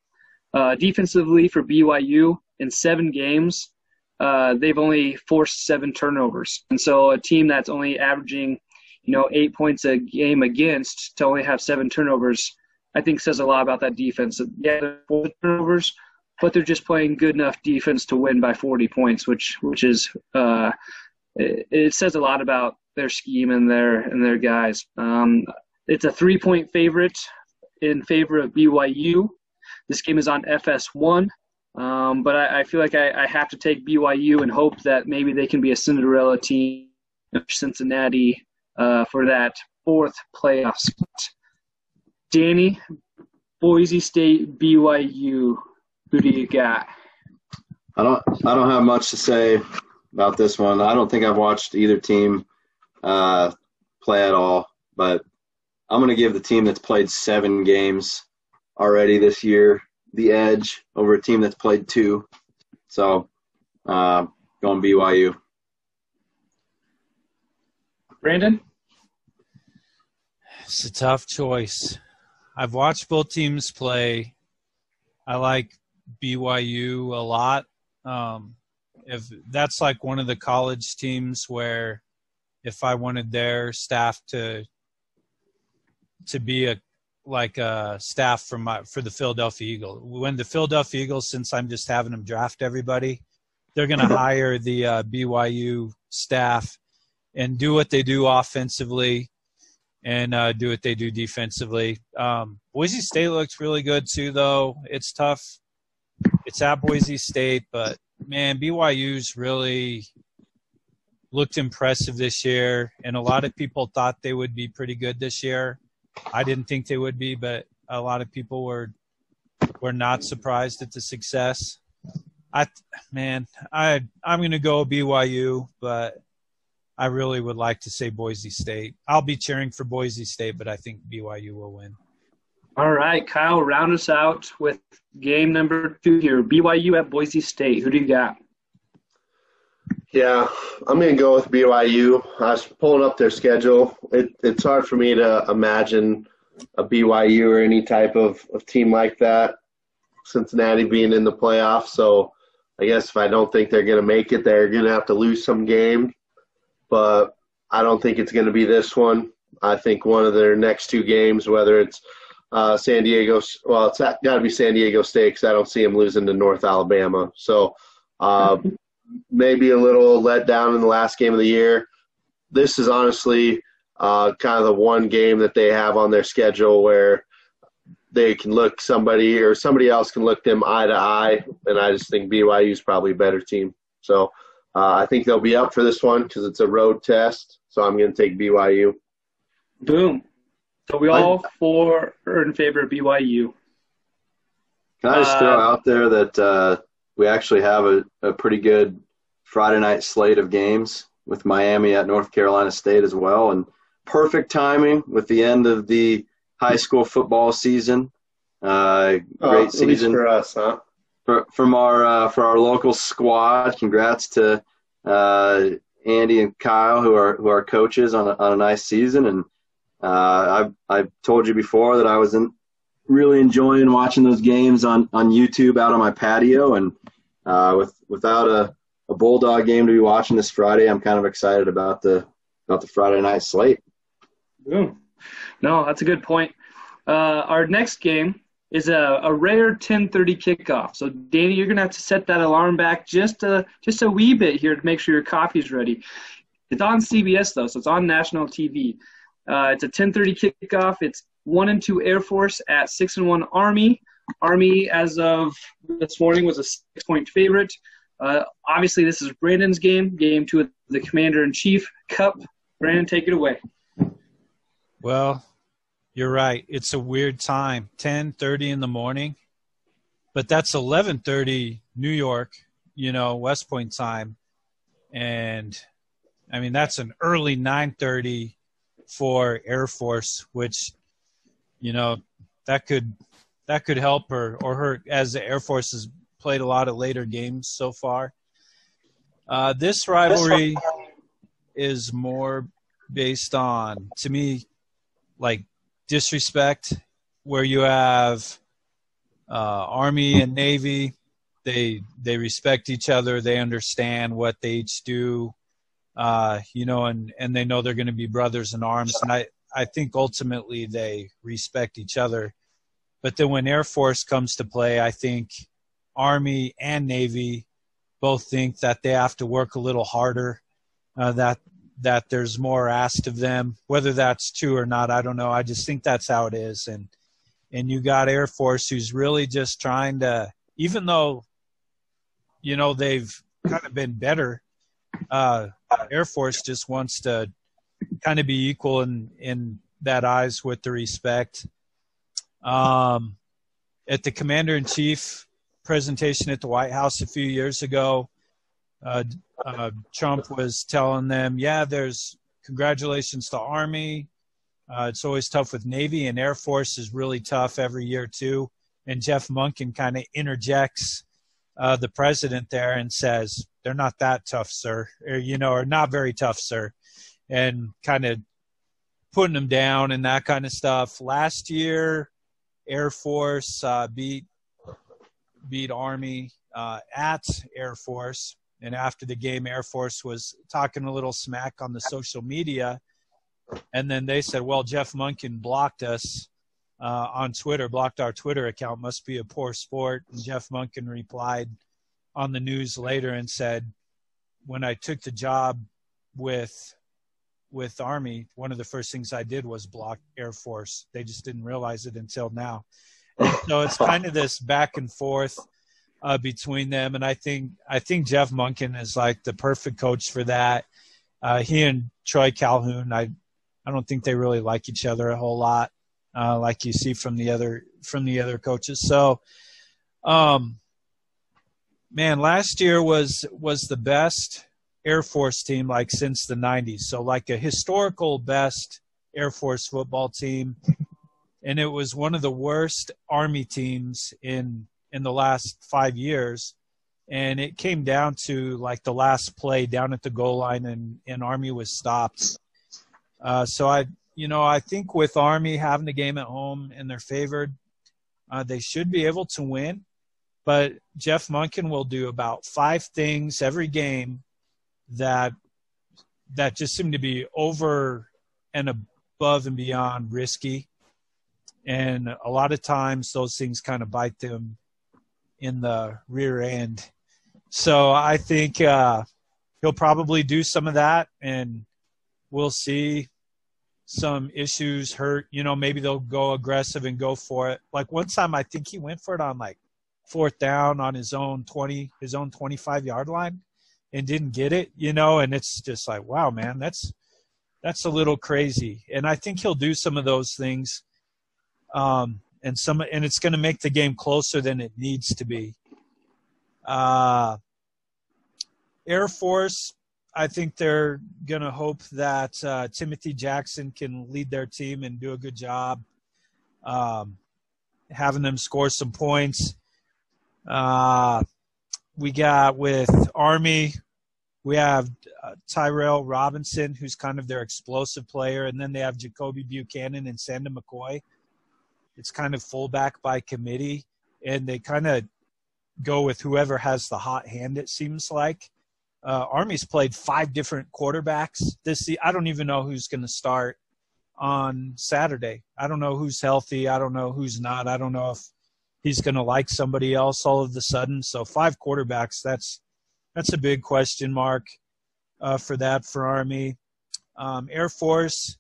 [SPEAKER 1] Uh, defensively for BYU, in seven games, uh, they've only forced seven turnovers, and so a team that's only averaging, you know, eight points a game against to only have seven turnovers, I think says a lot about that defense. Yeah, four turnovers, but they're just playing good enough defense to win by 40 points, which which is uh, it, it, says a lot about their scheme and their and their guys. Um, it's a three point favorite in favor of BYU. This game is on FS1, um, but I, I, feel like I, I, have to take BYU and hope that maybe they can be a Cinderella team, Cincinnati, uh, for that fourth playoff spot. Danny, Boise State, BYU. Who do you got?
[SPEAKER 2] I don't. I don't have much to say about this one. I don't think I've watched either team uh, play at all, but I'm going to give the team that's played seven games already this year the edge over a team that's played two. So, uh, going BYU.
[SPEAKER 1] Brandon?
[SPEAKER 4] It's a tough choice. I've watched both teams play. I like BYU a lot. Um, if that's like one of the college teams where if I wanted their staff to to be a like a staff from my for the Philadelphia Eagles. When the Philadelphia Eagles, since I'm just having them draft everybody, they're going (laughs) to hire the uh, BYU staff and do what they do offensively and uh, do what they do defensively. Um, Boise State looks really good too, though. It's tough. It's at Boise State, but man, BYU's really looked impressive this year, and a lot of people thought they would be pretty good this year. I didn't think they would be, but a lot of people were were not surprised at the success. I man, I I'm going to go BYU, but I really would like to say Boise State. I'll be cheering for Boise State, but I think BYU will win.
[SPEAKER 1] All right, Kyle, round us out with game number two here. BYU at Boise State. Who do you got?
[SPEAKER 3] Yeah, I'm going to go with BYU. I was pulling up their schedule. It, it's hard for me to imagine a BYU or any type of, of team like that. Cincinnati being in the playoffs. So I guess if I don't think they're going to make it, they're going to have to lose some games but I don't think it's going to be this one. I think one of their next two games, whether it's uh, San Diego, well, it's got to be San Diego State because I don't see them losing to North Alabama. So uh, maybe a little let down in the last game of the year. This is honestly uh, kind of the one game that they have on their schedule where they can look somebody or somebody else can look them eye to eye, and I just think BYU is probably a better team. So uh, I think they'll be up for this one because it's a road test. So I'm going to take BYU.
[SPEAKER 1] Boom. So we all I, four are in favor of BYU.
[SPEAKER 2] Can I just uh, throw out there that uh, we actually have a, a pretty good Friday night slate of games with Miami at North Carolina State as well, and perfect timing with the end of the high school football season. Uh, oh, great season
[SPEAKER 3] for us, huh?
[SPEAKER 2] for, from our uh, for our local squad. Congrats to uh, Andy and Kyle, who are who are coaches on a, on a nice season. And uh, I've I've told you before that I was in, really enjoying watching those games on on YouTube out on my patio. And uh, with without a a bulldog game to be watching this Friday, I'm kind of excited about the about the Friday night slate.
[SPEAKER 1] Boom. No, that's a good point. Uh, our next game is a, a rare 10:30 kickoff. So Danny, you're gonna have to set that alarm back just a just a wee bit here to make sure your coffee's ready. It's on CBS though, so it's on national TV. Uh, it's a 10:30 kickoff. It's one and two Air Force at six and one Army. Army, as of this morning, was a six-point favorite. Uh, obviously, this is Brandon's game, game two of the Commander in Chief Cup. Brandon, take it away.
[SPEAKER 4] Well, you're right. It's a weird time. 10:30 in the morning. But that's 11:30 New York, you know, West Point time. And I mean, that's an early 9:30 for Air Force, which you know, that could that could help or or hurt as the Air Force has played a lot of later games so far. Uh, this rivalry is more based on, to me, like disrespect where you have uh, Army and Navy. They they respect each other. They understand what they each do, uh, you know, and and they know they're going to be brothers in arms. And I I think ultimately they respect each other. But then when Air Force comes to play, I think Army and Navy both think that they have to work a little harder. Uh, that that there's more asked of them. Whether that's true or not, I don't know. I just think that's how it is. And and you got Air Force who's really just trying to, even though, you know, they've kind of been better. Uh, Air Force just wants to kind of be equal in in that eyes with the respect. Um, at the Commander in Chief presentation at the White House a few years ago, uh, uh, Trump was telling them, yeah, there's congratulations to Army. Uh, it's always tough with Navy, and Air Force is really tough every year too. And Jeff Monken kind of interjects uh, the president there and says, "They're not that tough, sir," or you know, or not very tough, sir, and kind of putting them down and that kind of stuff. Last year, Air Force uh, beat beat Army uh, at Air Force, and after the game, Air Force was talking a little smack on the social media, and then they said, "Well, Jeff Monken blocked us." Uh, on Twitter, blocked our Twitter account. Must be a poor sport. And Jeff Monken replied on the news later and said, "When I took the job with with Army, one of the first things I did was block Air Force. They just didn't realize it until now. And so it's (laughs) kind of this back and forth uh, between them, and I think I think Jeff Monken is like the perfect coach for that. Uh, he and Troy Calhoun, I I don't think they really like each other a whole lot, uh, like you see from the other from the other coaches. So, um, man, last year was was the best Air Force team like since the 90s. So, like a historical best Air Force football team. And it was one of the worst Army teams in in the last five years. And it came down to like the last play down at the goal line, and, and Army was stopped. Uh, so I, you know, I think with Army having the game at home and they're favored, uh, they should be able to win. But Jeff Monken will do about five things every game that that just seem to be over and above and beyond risky. And a lot of times those things kind of bite them in the rear end. So I think uh, he'll probably do some of that, and we'll see some issues hurt. You know, maybe they'll go aggressive and go for it. Like one time, I think he went for it on like fourth down on his own 20, his own 25 yard line and didn't get it, you know, and it's just like, wow, man, that's that's a little crazy. And I think he'll do some of those things. Um, and some and it's going to make the game closer than it needs to be. Uh, Air Force, I think they're going to hope that uh, Timothy Jackson can lead their team and do a good job, um, having them score some points. Uh, we got with Army, we have uh, Tyrell Robinson, who's kind of their explosive player, and then they have Jakobi Buchanan and Sandon McCoy. It's kind of fullback by committee, and they kind of go with whoever has the hot hand. It seems like uh, Army's played five different quarterbacks this. season. I don't even know who's going to start on Saturday. I don't know who's healthy. I don't know who's not. I don't know if he's going to like somebody else all of a sudden. So five quarterbacks. That's that's a big question mark uh, for that for Army. Um, Air Force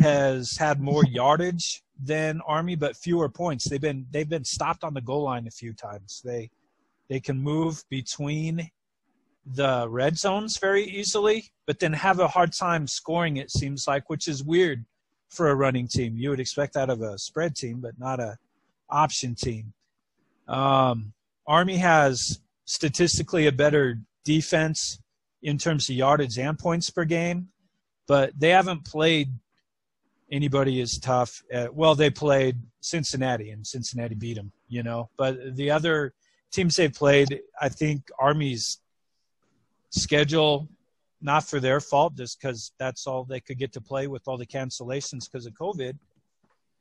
[SPEAKER 4] has had more yardage than Army, but fewer points. They've been they've been stopped on the goal line a few times. They they can move between the red zones very easily, but then have a hard time scoring. It seems like, which is weird for a running team. You would expect that of a spread team, but not a option team. Um, Army has statistically a better defense in terms of yardage and points per game, but they haven't played anybody as tough. At, well, they played Cincinnati, and Cincinnati beat them, you know. But the other teams they've played, I think Army's schedule, not for their fault, just because that's all they could get to play with all the cancellations because of COVID.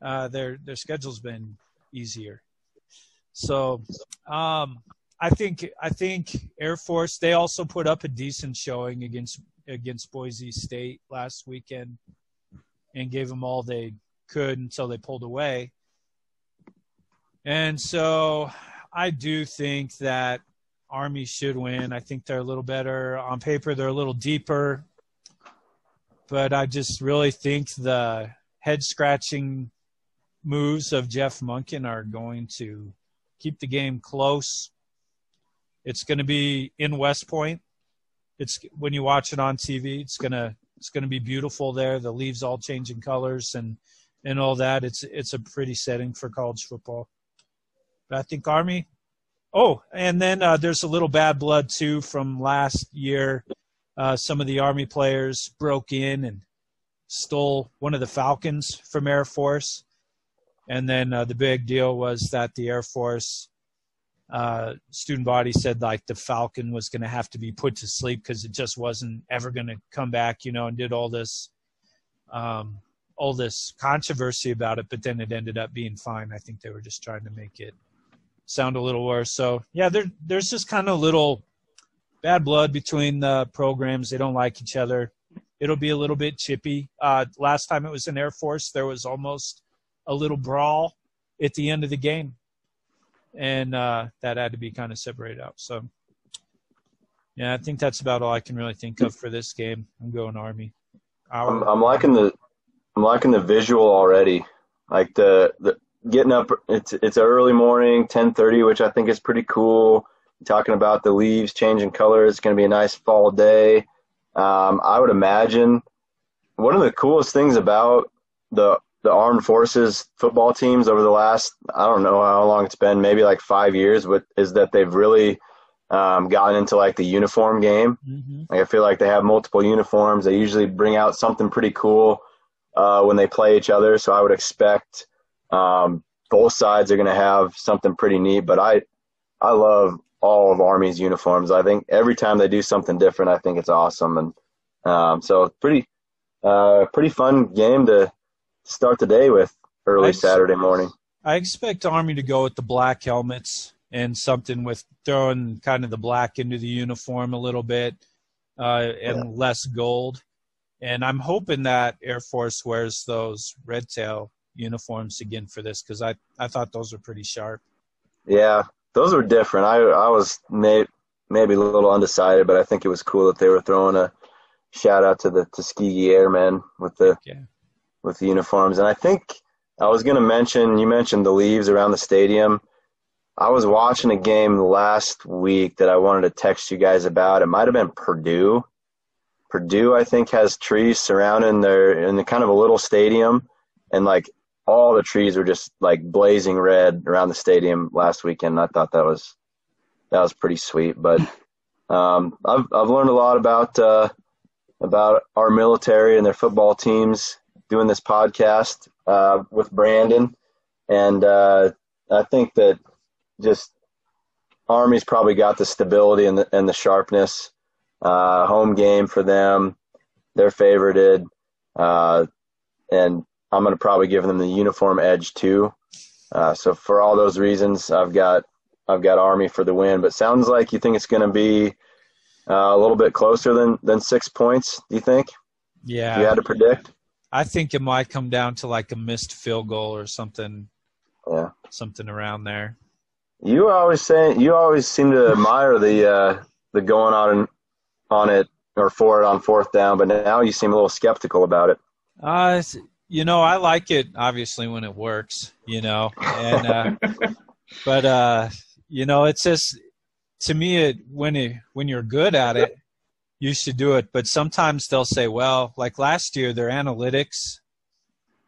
[SPEAKER 4] Uh, their their schedule's been easier. So um, I think I think Air Force they also put up a decent showing against against Boise State last weekend and gave them all they could until they pulled away. And so I do think that Army should win. I think they're a little better on paper. They're a little deeper, but I just really think the head scratching moves of Jeff Monken are going to keep the game close it's going to be in West Point. It's when you watch it on TV, it's gonna it's gonna be beautiful there. The leaves all changing colors and and all that. It's it's a pretty setting for college football. But I think Army. Oh, and then uh, there's a little bad blood too from last year. Uh, some of the Army players broke in and stole one of the Falcons from Air Force. And then uh, the big deal was that the Air Force uh, student body said like the Falcon was going to have to be put to sleep because it just wasn't ever going to come back, you know, and did all this, um, all this controversy about it. But then it ended up being fine. I think they were just trying to make it sound a little worse. So yeah, there, there's just kind of little bad blood between the programs. They don't like each other. It'll be a little bit chippy. Uh, last time it was in Air Force, there was almost a little brawl at the end of the game and uh, that had to be kind of separated out. So, yeah, I think that's about all I can really think of for this game. I'm going Army.
[SPEAKER 2] I'm, I'm liking the I'm liking the visual already. Like the the getting up. It's it's early morning, 10:30, which I think is pretty cool. Talking about the leaves changing colors. It's going to be a nice fall day. Um, I would imagine one of the coolest things about the the armed forces football teams over the last I don't know how long it's been, maybe like five years, but is that they've really um, gotten into like the uniform game. Mm-hmm. Like I feel like they have multiple uniforms. They usually bring out something pretty cool uh, when they play each other. So I would expect um, both sides are going to have something pretty neat. But I I love all of Army's uniforms. I think every time they do something different, I think it's awesome. And um, so pretty uh, pretty fun game to start the day with early I, Saturday morning.
[SPEAKER 4] I expect Army to go with the black helmets and something with throwing kind of the black into the uniform a little bit uh, and yeah. less gold. And I'm hoping that Air Force wears those red tail uniforms again for this because I, I thought those were pretty sharp.
[SPEAKER 2] Yeah, those were different. I I was may, maybe a little undecided, but I think it was cool that they were throwing a shout out to the Tuskegee Airmen with the yeah with the uniforms. And I think I was going to mention, you mentioned the leaves around the stadium. I was watching a game last week that I wanted to text you guys about. It might have been Purdue. Purdue, I think, has trees surrounding their in the kind of a little stadium, and like all the trees were just like blazing red around the stadium last weekend. I thought that was that was pretty sweet. But um, I've I've learned a lot about uh, about our military and their football teams doing this podcast uh, with Brandon, and uh, I think that just Army's probably got the stability and the, and the sharpness. Uh, home game for them, they're favorited, uh, and I'm going to probably give them the uniform edge too. Uh, so for all those reasons, I've got I've got Army for the win. But sounds like you think it's going to be uh, a little bit closer than than six points. Do you think?
[SPEAKER 4] Yeah.
[SPEAKER 2] If you had to predict.
[SPEAKER 4] I think it might come down to like a missed field goal or something.
[SPEAKER 2] Yeah.
[SPEAKER 4] Something around there.
[SPEAKER 2] You always say you always seem to admire the uh, the going on on it or for it on fourth down, but now you seem a little skeptical about it.
[SPEAKER 4] Uh, you know, I like it obviously when it works. You know, and uh, (laughs) but uh, you know, it's just to me it when it when you're good at it, you should do it. But sometimes they'll say, well, like last year, their analytics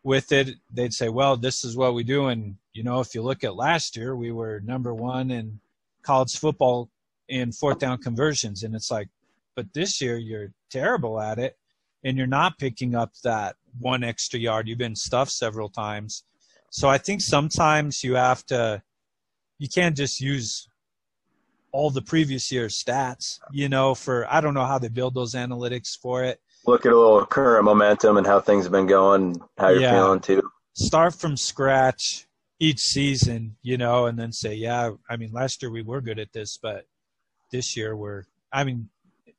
[SPEAKER 4] with it, they'd say, well, this is what we do. And, you know, if you look at last year, we were number one in college football in fourth down conversions. And it's like, but this year you're terrible at it and you're not picking up that one extra yard. You've been stuffed several times. So I think sometimes you have to, you can't just use all the previous year's stats, you know, for I don't know how they build those analytics for it.
[SPEAKER 2] Look at a little current momentum and how things have been going, how you're yeah. feeling too.
[SPEAKER 4] Start from scratch each season, you know, and then say, yeah, I mean, last year we were good at this, but this year we're, I mean,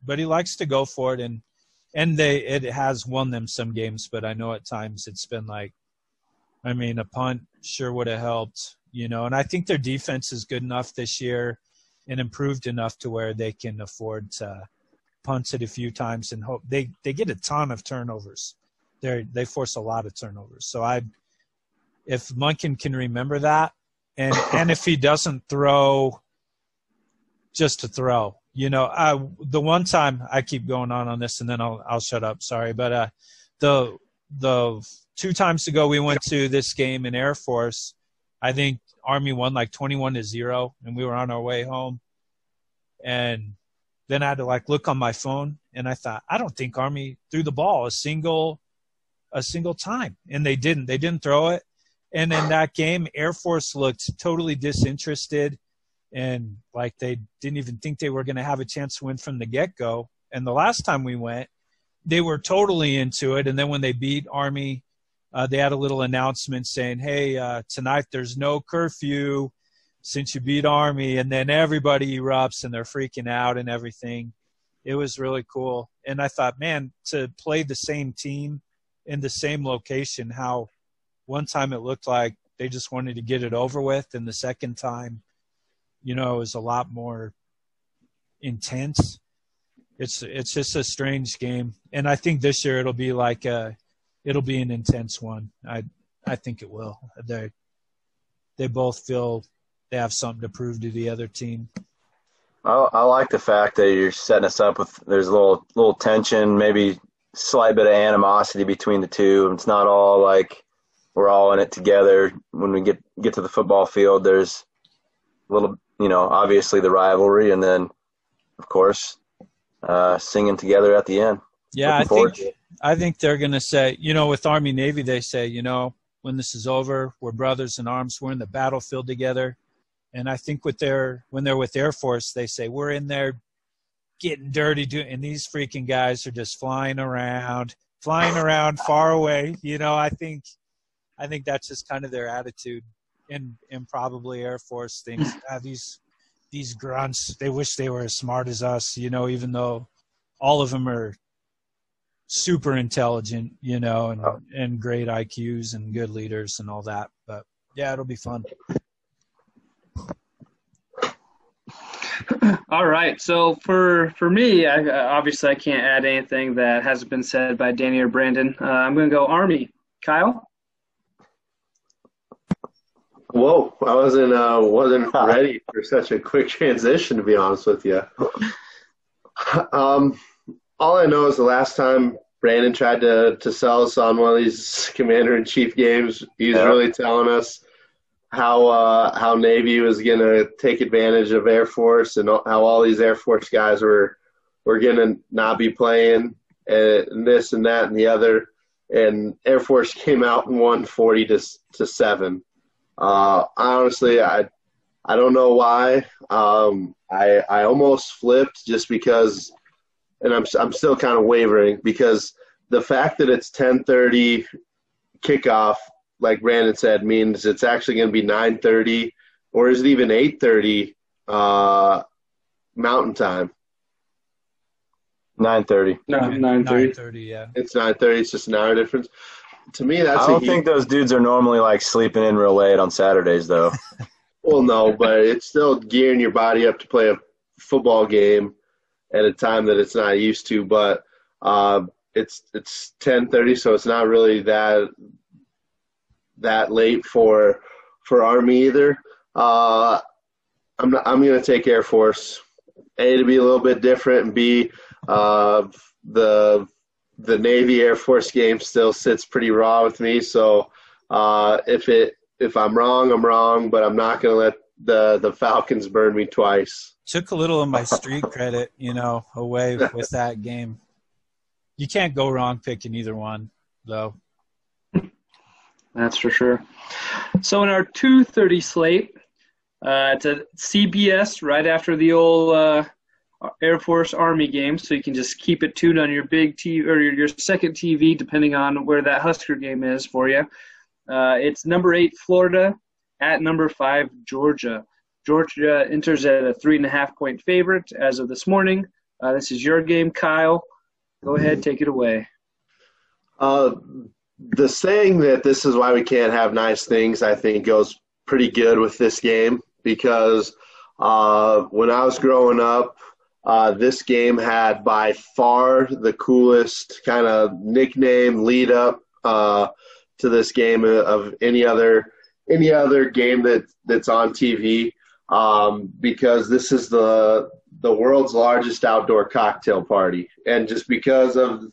[SPEAKER 4] but he likes to go for it and, and they, it has won them some games, but I know at times it's been like, I mean, a punt sure would have helped, you know, and I think their defense is good enough this year and improved enough to where they can afford to punt it a few times and hope they they get a ton of turnovers. They they force a lot of turnovers. So I, if Monken can remember that, and and if he doesn't throw, just to throw, you know, I the one time I keep going on on this and then I'll I'll shut up. Sorry, but uh, the the two times ago we went to this game in Air Force. I think Army won like 21 to zero, and we were on our way home. And then I had to like look on my phone, and I thought, I don't think Army threw the ball a single a single time, and they didn't. They didn't throw it. And in that game, Air Force looked totally disinterested and like they didn't even think they were going to have a chance to win from the get go. And the last time we went, they were totally into it. And then when they beat Army, uh, they had a little announcement saying, "Hey, uh, tonight there's no curfew since you beat Army." And then everybody erupts and they're freaking out and everything. It was really cool. And I thought, man, to play the same team in the same location, how one time it looked like they just wanted to get it over with, and the second time, you know, it was a lot more intense. It's it's just a strange game, and I think this year it'll be like a, it'll be an intense one. I I think it will. They they both feel they have something to prove to the other team.
[SPEAKER 2] I, I like the fact that you're setting us up with there's a little little tension, maybe slight bit of animosity between the two. It's not all like we're all in it together. When we get get to the football field, there's a little, you know, obviously the rivalry, and then of course uh, singing together at the end.
[SPEAKER 4] Yeah, Looking I think I think they're going to say, you know, with Army Navy, they say, you know, when this is over, we're brothers in arms. We're in the battlefield together. And I think with their when they're with Air Force, they say we're in there getting dirty, doing, and these freaking guys are just flying around, flying around far away. You know, I think I think that's just kind of their attitude, and and probably Air Force thinks (laughs) ah, these these grunts. They wish they were as smart as us, you know. Even though all of them are super intelligent, you know, and oh. and great IQs and good leaders and all that. But yeah, it'll be fun.
[SPEAKER 1] All right. So for for me, I, obviously I can't add anything that hasn't been said by Danny or Brandon. Uh, I'm going to go Army. Kyle.
[SPEAKER 3] Whoa, I wasn't uh, wasn't ready for such a quick transition. To be honest with you, (laughs) um, all I know is the last time Brandon tried to to sell us on one of these (laughs) Commander in Chief games, he was yeah. really telling us how uh, how Navy was going to take advantage of Air Force and how all these Air Force guys were were going to not be playing and this and that and the other. And Air Force (laughs) came out and won forty to to seven. Uh, honestly, I I don't know why. Um, I I almost flipped just because, and I'm I'm still kind of wavering because the fact that it's 10:30 kickoff, like Brandon said, means it's actually going to be 9:30, or is it even 8:30 uh, Mountain Time?
[SPEAKER 2] 9:30.
[SPEAKER 1] No, 9:30. 9:30.
[SPEAKER 4] Yeah.
[SPEAKER 3] It's 9:30. It's just an hour difference to me, that's.
[SPEAKER 2] I don't think those dudes are normally like sleeping in real late on Saturdays, though. (laughs)
[SPEAKER 3] well, no, but it's still gearing your body up to play a football game at a time that it's not used to. But uh, it's it's ten thirty, so it's not really that that late for for Army either. Uh, I'm not, I'm to take Air Force. A to be a little bit different, and B uh, the the Navy Air Force game still sits pretty raw with me. So uh, if it if I'm wrong, I'm wrong, but I'm not to let the the Falcons burn me twice.
[SPEAKER 4] Took a little of my (laughs) street credit, you know, away with that game. You can't go wrong picking either one, though.
[SPEAKER 1] That's for sure. So in our 2:30 slate, uh, it's a CBS right after the old uh, Air Force Army game, so you can just keep it tuned on your big TV or your, your second TV, depending on where that Husker game is for you. Uh, it's number eight Florida at number five Georgia. Georgia enters at a three and a half point favorite as of this morning. Uh, this is your game, Kyle. Go ahead, take it away.
[SPEAKER 3] Uh, the saying that this is why we can't have nice things, I think, goes pretty good with this game because uh, when I was growing up, uh, this game had by far the coolest kind of nickname lead up uh, to this game of any other any other game that that's on TV um, because this is the the world's largest outdoor cocktail party, and just because of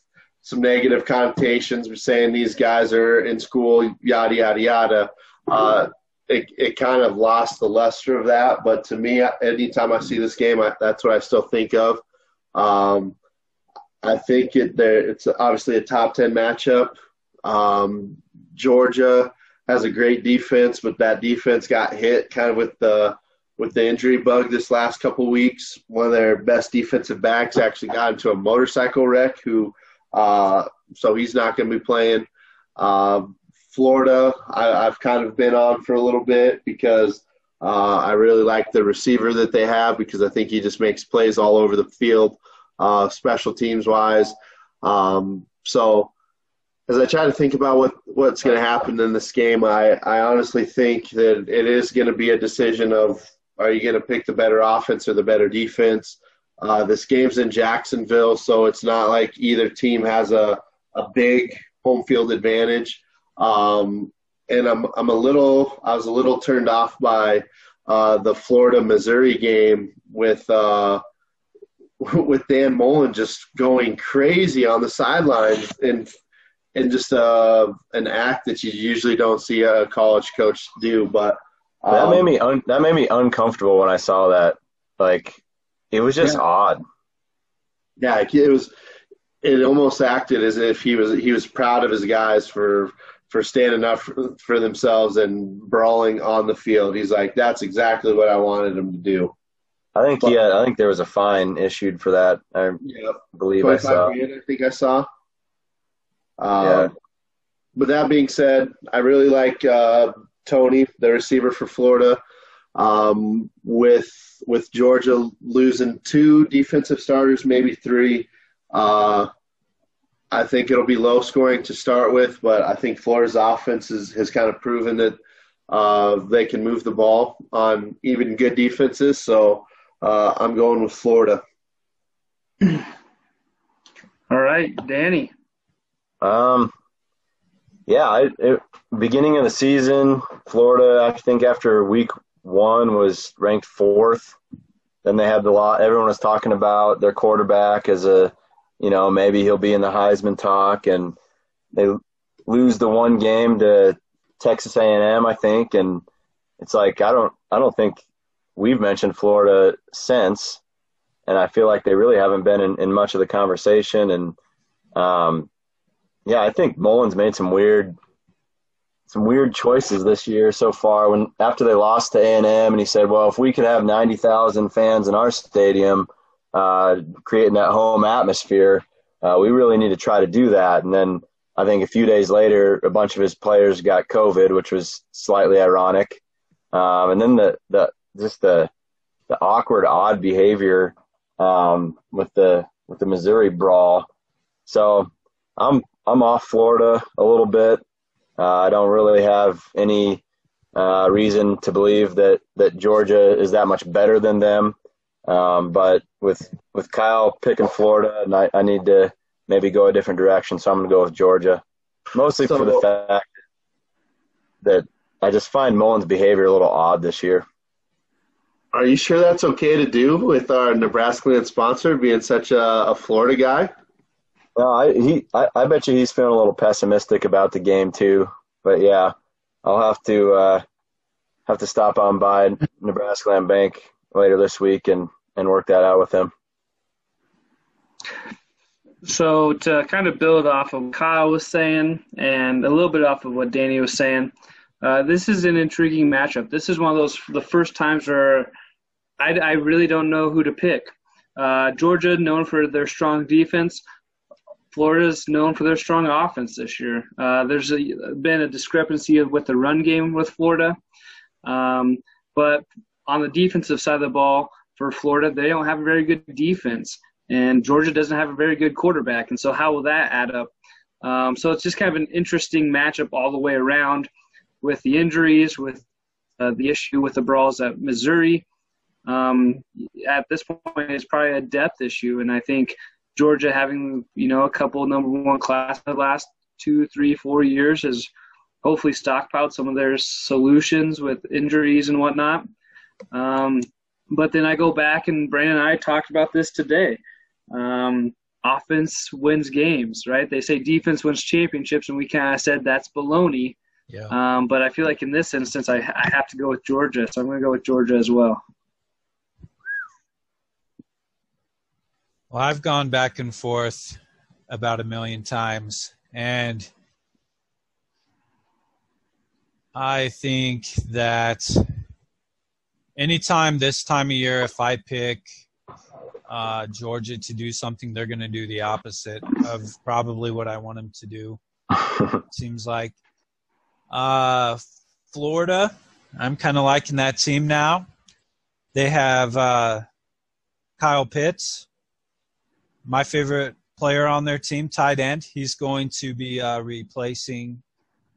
[SPEAKER 3] some negative connotations, we're saying these guys are in school, yada yada yada. Uh, it, it kind of lost the luster of that. But to me, anytime I see this game, I, that's what I still think of. Um, I think it there. It's obviously a top ten matchup. Um, Georgia has a great defense, but that defense got hit kind of with the with the injury bug this last couple weeks. One of their best defensive backs actually got into a motorcycle wreck. Who, uh, so he's not going to be playing. Uh, Florida, I, have kind of been on for a little bit because uh, I really like the receiver that they have because I think he just makes plays all over the field, uh, special teams wise. Um, so as I try to think about what, what's going to happen in this game, I, I honestly think that it is going to be a decision of are you going to pick the better offense or the better defense? Uh, this game's in Jacksonville, so it's not like either team has a, a big home field advantage. Um, and I'm, I'm a little, I was a little turned off by uh, the Florida Missouri game with, uh, (laughs) with Dan Mullen just going crazy on the sidelines and and just uh, an act that you usually don't see a college coach do. But
[SPEAKER 2] um, that made me un- that made me uncomfortable when I saw that. Like it was just
[SPEAKER 3] yeah.
[SPEAKER 2] odd.
[SPEAKER 3] Yeah, it was. It almost acted as if he was he was proud of his guys for for standing up for, for themselves and brawling on the field. He's like, that's exactly what I wanted him to do.
[SPEAKER 2] I think but, yeah, I think there was a fine issued for that. I yeah, believe I saw.
[SPEAKER 3] I think I saw. Um, yeah. But that being said, I really like uh, Toney, the receiver for Florida. Um, with with Georgia losing two defensive starters, maybe three, uh, I think it'll be low scoring to start with. But I think Florida's offense is, has kind of proven that uh, they can move the ball on even good defenses. So uh, I'm going with Florida.
[SPEAKER 1] All right, Danny.
[SPEAKER 2] Um, yeah, I, it, beginning of the season, Florida, I think after week one was ranked fourth. Then they had the lot. Everyone was talking about their quarterback as a, you know, maybe he'll be in the Heisman talk, and they lose the one game to Texas A&M, I think, and it's like I don't, I don't think we've mentioned Florida since, and I feel like they really haven't been in, in much of the conversation. And um, yeah, I think Mullen's made some weird some weird choices this year so far. When after they lost to A and M, and he said, "Well, if we could have ninety thousand fans in our stadium, uh, creating that home atmosphere, uh, we really need to try to do that." And then I think a few days later, a bunch of his players got COVID, which was slightly ironic. Um, and then the the just the the awkward, odd behavior um, with the with the Missouri brawl. So I'm I'm off Florida a little bit. Uh, I don't really have any uh, reason to believe that that Georgia is that much better than them. Um, but with with Kyle picking Florida, and I, I need to maybe go a different direction, so I'm going to go with Georgia, mostly so, for the fact that I just find Mullen's behavior a little odd this year.
[SPEAKER 3] Are you sure that's okay to do with our Nebraska sponsor being such a, a Florida guy?
[SPEAKER 2] No, I he I, I bet you he's feeling a little pessimistic about the game too. But yeah, I'll have to uh, have to stop on by Nebraska Land Bank later this week and and work that out with him.
[SPEAKER 1] So to kind of build off of what Kyle was saying and a little bit off of what Danny was saying, uh, this is an intriguing matchup. This is one of those the first times where I, I really don't know who to pick. Uh, Georgia, known for their strong defense, Florida's known for their strong offense this year. Uh, there's a, been a discrepancy with the run game with Florida, um, but on the defensive side of the ball for Florida, they don't have a very good defense, and Georgia doesn't have a very good quarterback. And so, how will that add up? Um, so it's just kind of an interesting matchup all the way around, with the injuries, with uh, the issue with the brawls at Missouri. Um, at this point, it's probably a depth issue, and I think Georgia having you know a couple number one class the last two, three, four years has hopefully stockpiled some of their solutions with injuries and whatnot. Um, but then I go back and Brandon and I talked about this today. Um, offense wins games, right? They say defense wins championships, and we kind of said that's baloney. Yeah. Um, but I feel like in this instance, I, I have to go with Georgia, so I'm going to go with Georgia as well.
[SPEAKER 4] Well, I've gone back and forth about a million times, and I think that anytime this time of year, if I pick uh, Georgia to do something, they're going to do the opposite of probably what I want them to do. (laughs) seems like. Uh, Florida, I'm kind of liking that team now. They have uh, Kyle Pitts, my favorite player on their team, tight end. He's going to be uh, replacing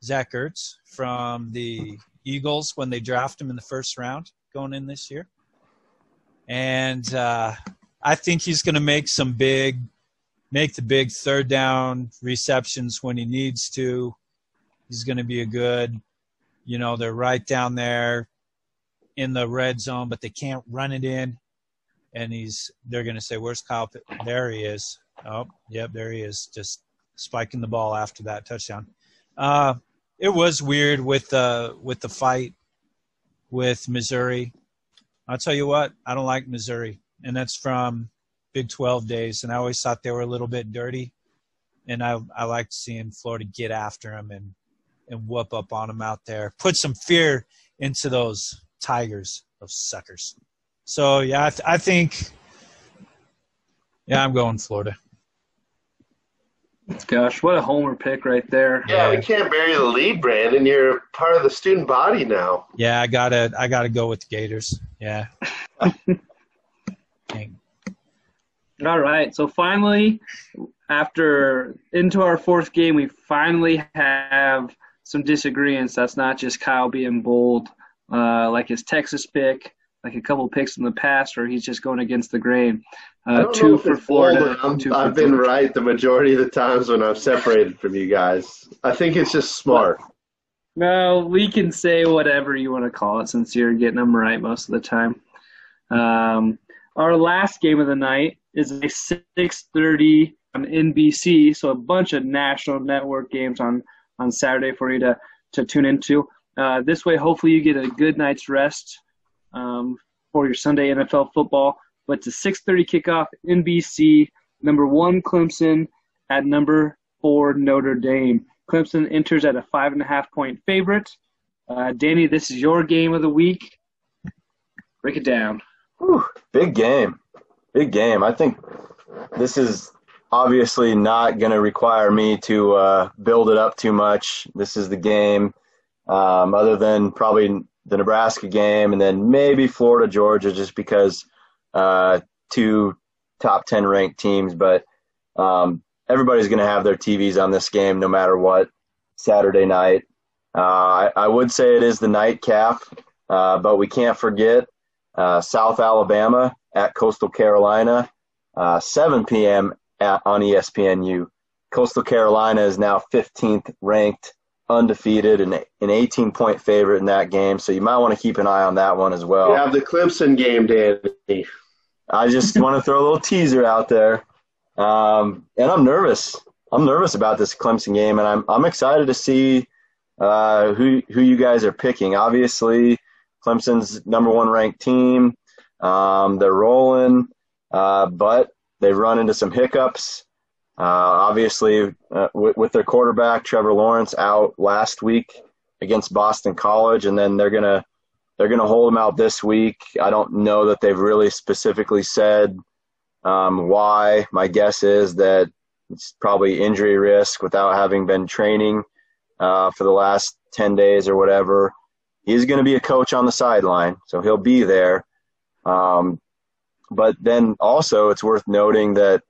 [SPEAKER 4] Zach Ertz from the Eagles when they draft him in the first round going in this year. And uh, I think he's going to make some big, make the big third down receptions when he needs to. He's going to be a good, you know, they're right down there in the red zone, but they can't run it in. And he's, they're going to say, "Where's Kyle?" There he is. Oh, yep, there he is, just spiking the ball after that touchdown. Uh, it was weird with the with the fight with Missouri. I'll tell you what, I don't like Missouri, and that's from Big 12 days, and I always thought they were a little bit dirty, and I I liked seeing Florida get after them and and whoop up on them out there, put some fear into those Tigers, those suckers. So yeah, I, th- I think, yeah, I'm going Florida.
[SPEAKER 1] Gosh, what a homer pick right there.
[SPEAKER 3] Yeah, we can't bury the lead, Brandon. You're part of the student body now.
[SPEAKER 4] Yeah, I gotta I gotta go with the Gators. Yeah. (laughs)
[SPEAKER 1] All right. So finally, after into our fourth game, we finally have some disagreements. That's not just Kyle being bold, uh, like his Texas pick, like a couple picks in the past, where he's just going against the grain. Uh, two for Florida.
[SPEAKER 3] Two I've been Georgia. right the majority of the times when I've separated from you guys. I think it's just smart.
[SPEAKER 1] No, we can say whatever you want to call it since you're getting them right most of the time. Um, our last game of the night is a 6:30 on NBC, so a bunch of national network games on on Saturday for you to to tune into. Uh, this way, hopefully, you get a good night's rest um, for your Sunday NFL football. But it's a 6:30 kickoff, NBC. Number one Clemson at number four Notre Dame. Clemson enters at a five and a half point favorite. Uh, Danny, this is your game of the week. Break it down.
[SPEAKER 2] Whew, big game, big game. I think this is obviously not going to require me to uh, build it up too much. This is the game, um, other than probably the Nebraska game, and then maybe Florida Georgia, just because uh, two top 10 ranked teams, but um, everybody's going to have their TVs on this game no matter what Saturday night. Uh, I, I, would say it is the nightcap, uh, but we can't forget uh, South Alabama at Coastal Carolina, uh, 7 p.m. At, on ESPNU. Coastal Carolina is now 15th ranked, undefeated, and an 18 point favorite in that game. So you might want to keep an eye on that one as well.
[SPEAKER 3] You have the Clemson game, Danny.
[SPEAKER 2] I just want to throw a little teaser out there. Um, and I'm nervous. I'm nervous about this Clemson game, and I'm I'm excited to see uh, who who you guys are picking. Obviously, Clemson's number one ranked team. Um, they're rolling, uh, but they've run into some hiccups. Uh, obviously, uh, with, their quarterback Trevor Lawrence out last week against Boston College, and then they're gonna they're to hold him out this week. I don't know that they've really specifically said um, why. My guess is that it's probably injury risk without having been training uh, for the last 10 days or whatever. He's going to be a coach on the sideline, so he'll be there. Um, but then also, it's worth noting that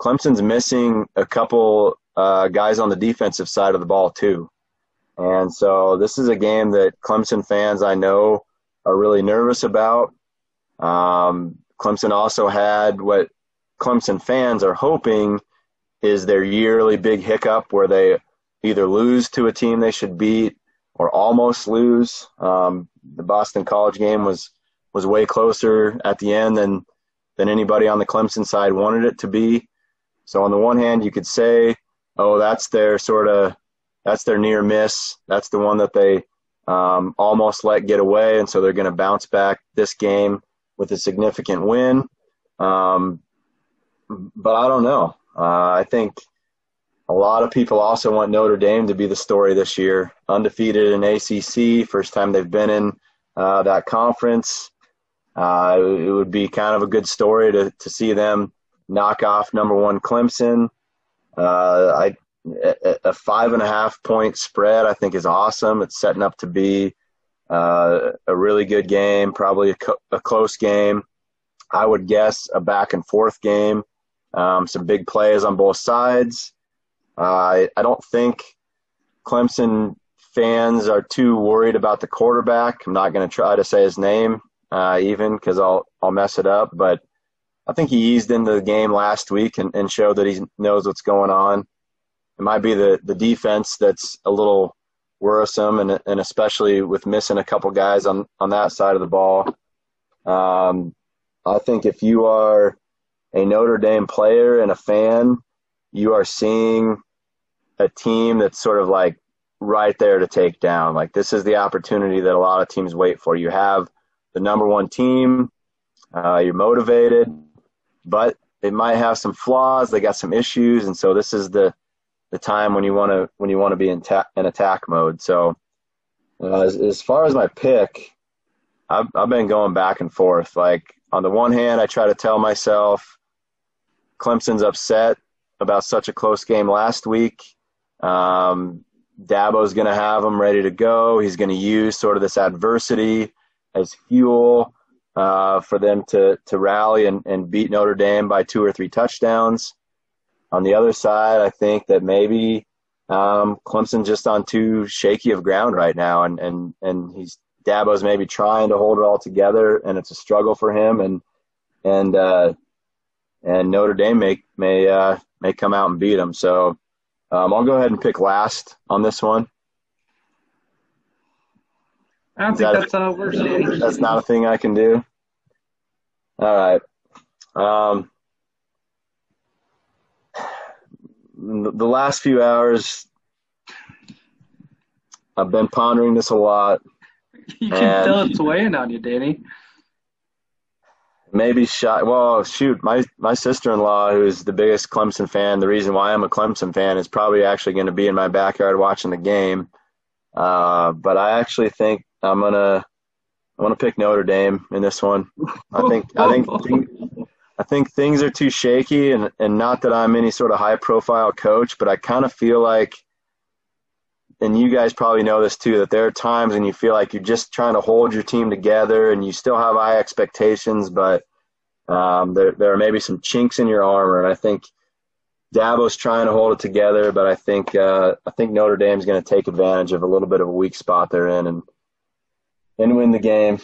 [SPEAKER 2] Clemson's missing a couple uh, guys on the defensive side of the ball, too. And so this is a game that Clemson fans I know are really nervous about. Um, Clemson also had what Clemson fans are hoping is their yearly big hiccup where they either lose to a team they should beat or almost lose. Um, the Boston College game was was way closer at the end than than anybody on the Clemson side wanted it to be. So on the one hand, you could say, "Oh, that's their sort of that's their near miss. That's the one that they um, almost let get away, and so they're going to bounce back this game with a significant win. Um, but I don't know. Uh, I think a lot of people also want Notre Dame to be the story this year. Undefeated in ACC, first time they've been in uh, that conference. Uh, it would be kind of a good story to, to see them knock off number one Clemson. Uh, I, a five and a half point spread, I think, is awesome. It's setting up to be uh, a really good game, probably a, co- a, close game. I would guess a back and forth game. Um, some big plays on both sides. Uh, I, I don't think Clemson fans are too worried about the quarterback. I'm not going to try to say his name uh, even because I'll I'll mess it up. But I think he eased into the game last week and, and showed that he knows what's going on. It might be the the defense that's a little worrisome, and and especially with missing a couple guys on on that side of the ball. Um, I think if you are a Notre Dame player and a fan, you are seeing a team that's sort of like right there to take down. Like this is the opportunity that a lot of teams wait for. You have the number one team, uh, you're motivated, but it might have some flaws. They got some issues, and so this is the the time when you want to when you want to be in, ta- in attack mode. So uh, as, as far as my pick, I've, I've been going back and forth. Like on the one hand, I try to tell myself Clemson's upset about such a close game last week. Um, Dabo's going to have them ready to go. He's going to use sort of this adversity as fuel uh, for them to to rally and, and beat Notre Dame by two or three touchdowns. On the other side, I think that maybe um, Clemson just on too shaky of ground right now, and and and he's Dabo's maybe trying to hold it all together, and it's a struggle for him, and and uh, and Notre Dame may may uh, may come out and beat him. So um, I'll go ahead and pick last on this one.
[SPEAKER 1] I don't think that that's how it works.
[SPEAKER 2] That's not a thing I can do. All right. Um, the last few hours, I've been pondering this a lot.
[SPEAKER 1] You can tell it's weighing on you, Danny.
[SPEAKER 2] Maybe shot. Well, shoot, my my sister-in-law, who is the biggest Clemson fan, the reason why I'm a Clemson fan is probably actually going to be in my backyard watching the game. Uh, but I actually think I'm gonna I'm gonna pick Notre Dame in this one. I (laughs) think I think I think things are too shaky, and and not that I'm any sort of high profile coach, but I kind of feel like, and you guys probably know this too, that there are times when you feel like you're just trying to hold your team together, and you still have high expectations, but um, there there are maybe some chinks in your armor, and I think. Dabo's trying to hold it together, but I think uh, I think Notre Dame's going to take advantage of a little bit of a weak spot they're in and and win the game.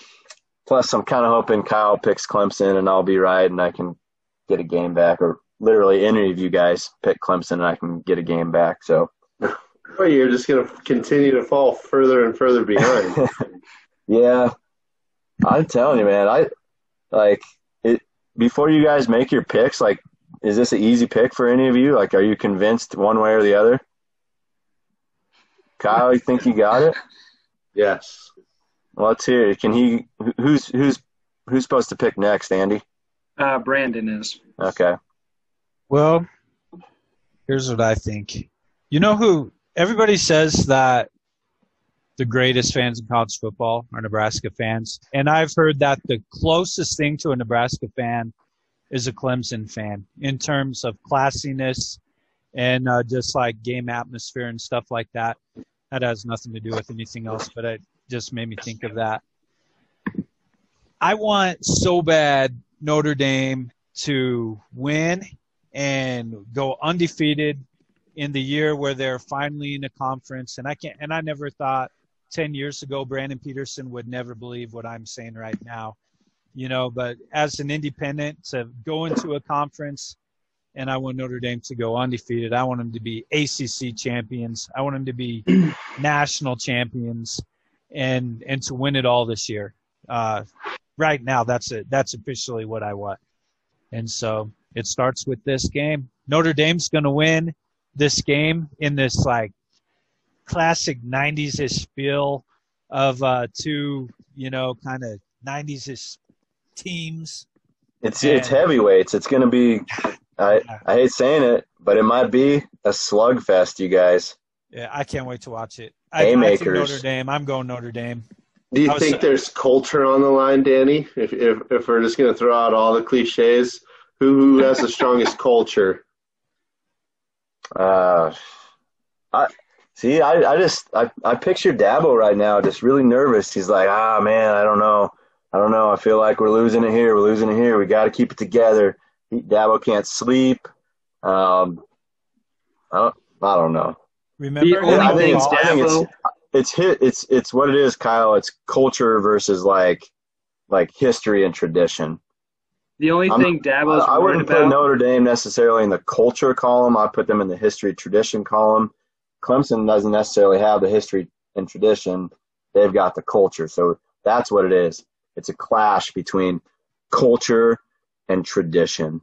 [SPEAKER 2] Plus, I'm kind of hoping Kyle picks Clemson and I'll be right and I can get a game back, or literally any of you guys pick Clemson and I can get a game back. So,
[SPEAKER 3] well, you're just going to continue to fall further and further behind. (laughs)
[SPEAKER 2] yeah, I'm telling you, man. I like it before you guys make your picks. Like, is this an easy pick for any of you? Like, are you convinced one way or the other? Kyle, you think you got it? (laughs)
[SPEAKER 3] Yes.
[SPEAKER 2] Well, let's hear. It. Can he? Who's who's who's supposed to pick next, Andy?
[SPEAKER 1] Uh, Brandon is.
[SPEAKER 2] Okay.
[SPEAKER 4] Well, here's what I think. You know who? Everybody says that the greatest fans in college football are Nebraska fans, and I've heard that the closest thing to a Nebraska fan is a Clemson fan in terms of classiness and uh, just like game atmosphere and stuff like that. That has nothing to do with anything else, but it just made me think of that. I want so bad Notre Dame to win and go undefeated in the year where they're finally in a conference. And I can't, and I never thought 10 years ago Brandon Peterson would never believe what I'm saying right now, you know, but as an independent to go into a conference and I want Notre Dame to go undefeated. I want them to be ACC champions. I want them to be (clears throat) national champions and and to win it all this year. Uh, right now, that's it. That's officially what I want. And so it starts with this game. Notre Dame's going to win this game in this like classic 90s ish feel of uh, two, you know, kind of 90s ish teams.
[SPEAKER 2] It's and, it's heavyweights. It's going to be. I I hate saying it, but it might be a slugfest, you guys.
[SPEAKER 4] Yeah, I can't wait to watch it. I, I think Notre Dame. I'm going Notre Dame.
[SPEAKER 3] Do you think there's culture on the line, Danny? If if, if we're just going to throw out all the cliches, who, who has the strongest culture?
[SPEAKER 2] Uh, I see. I, I just I, I picture Dabo right now, just really nervous. He's like, ah, man, I don't know, I don't know. I feel like we're losing it here. We're losing it here. We got to keep it together. Dabo can't sleep. Um, I don't, I don't know.
[SPEAKER 4] Remember, I
[SPEAKER 2] think, it's, I think it's it's hit. It's it's what it is, Kyle. It's culture versus like like history and tradition.
[SPEAKER 1] The only
[SPEAKER 2] I'm,
[SPEAKER 1] thing Dabo's
[SPEAKER 2] I, I wouldn't
[SPEAKER 1] put
[SPEAKER 2] Notre Dame necessarily in the culture column. I put them in the history tradition column. Clemson doesn't necessarily have the history and tradition. They've got the culture. So that's what it is. It's a clash between culture and tradition.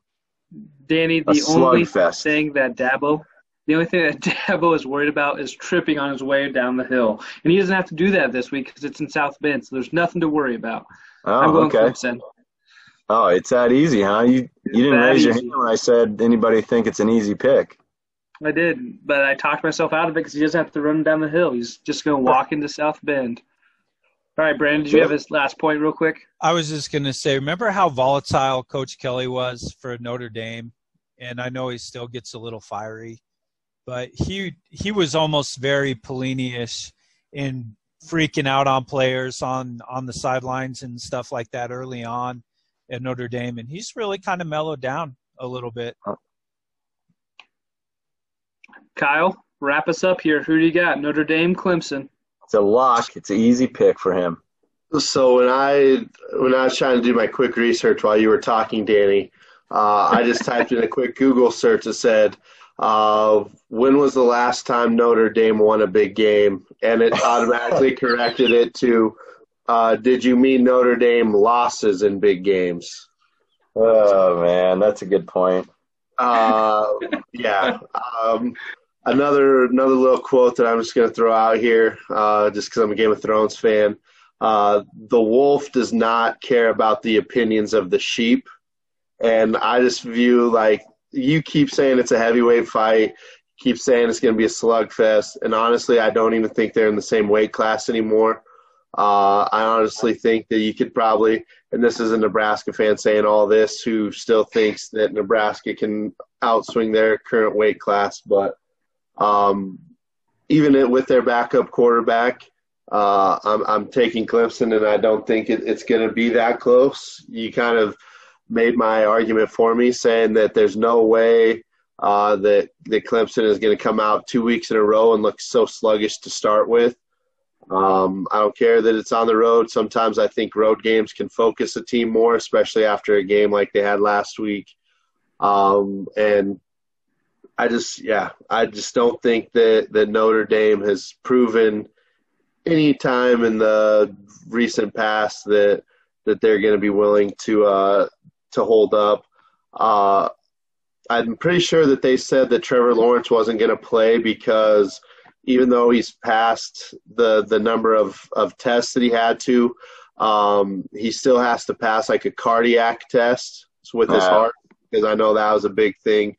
[SPEAKER 1] Danny, the only fest. thing that Dabo, the only thing that (laughs) Dabo is worried about is tripping on his way down the hill, and he doesn't have to do that this week because it's in South Bend, so there's nothing to worry about.
[SPEAKER 2] Oh, I'm going okay. Clemson. Oh, it's that easy, huh? You you didn't raise easy. your hand when I said anybody think it's an easy pick.
[SPEAKER 1] I did, but I talked myself out of it because he doesn't have to run down the hill. He's just going to walk into South Bend. All right, Brandon, did you have his last point real quick?
[SPEAKER 4] I was just going to say, remember how volatile Coach Kelly was for Notre Dame? And I know he still gets a little fiery, but he he was almost very Pelini-ish in freaking out on players on on the sidelines and stuff like that early on at Notre Dame, and he's really kind of mellowed down a little bit.
[SPEAKER 1] Uh, Kyle, wrap us up here. Who do you got? Notre Dame, Clemson.
[SPEAKER 2] It's a lock. It's an easy pick for him.
[SPEAKER 3] So when I when I was trying to do my quick research while you were talking, Danny, uh, I just typed in a quick Google search that said, uh, "When was the last time Notre Dame won a big game?" And it automatically (laughs) corrected it to, uh, "Did you mean Notre Dame losses in big games?"
[SPEAKER 2] Oh man, that's a good point.
[SPEAKER 3] Uh, yeah. Um, another another little quote that I'm just going to throw out here, uh, just because I'm a Game of Thrones fan. Uh, the wolf does not care about the opinions of the sheep, and I just view like you keep saying it's a heavyweight fight, keep saying it's going to be a slugfest, and honestly, I don't even think they're in the same weight class anymore. Uh, I honestly think that you could probably, and this is a Nebraska fan saying all this, who still thinks that Nebraska can outswing their current weight class, but um, even with their backup quarterback, uh, I'm, I'm taking Clemson, and I don't think it, it's going to be that close. You kind of made my argument for me, saying that there's no way uh, that that Clemson is going to come out two weeks in a row and look so sluggish to start with. Um, I don't care that it's on the road. Sometimes I think road games can focus a team more, especially after a game like they had last week. Um, and I just, yeah, I just don't think that, that Notre Dame has proven any time in the recent past that that they're going to be willing to uh, to hold up. Uh, I'm pretty sure that they said that Trevor Lawrence wasn't going to play because even though he's passed the the number of, of tests that he had to, um, he still has to pass like a cardiac test with his uh, heart because I know that was a big thing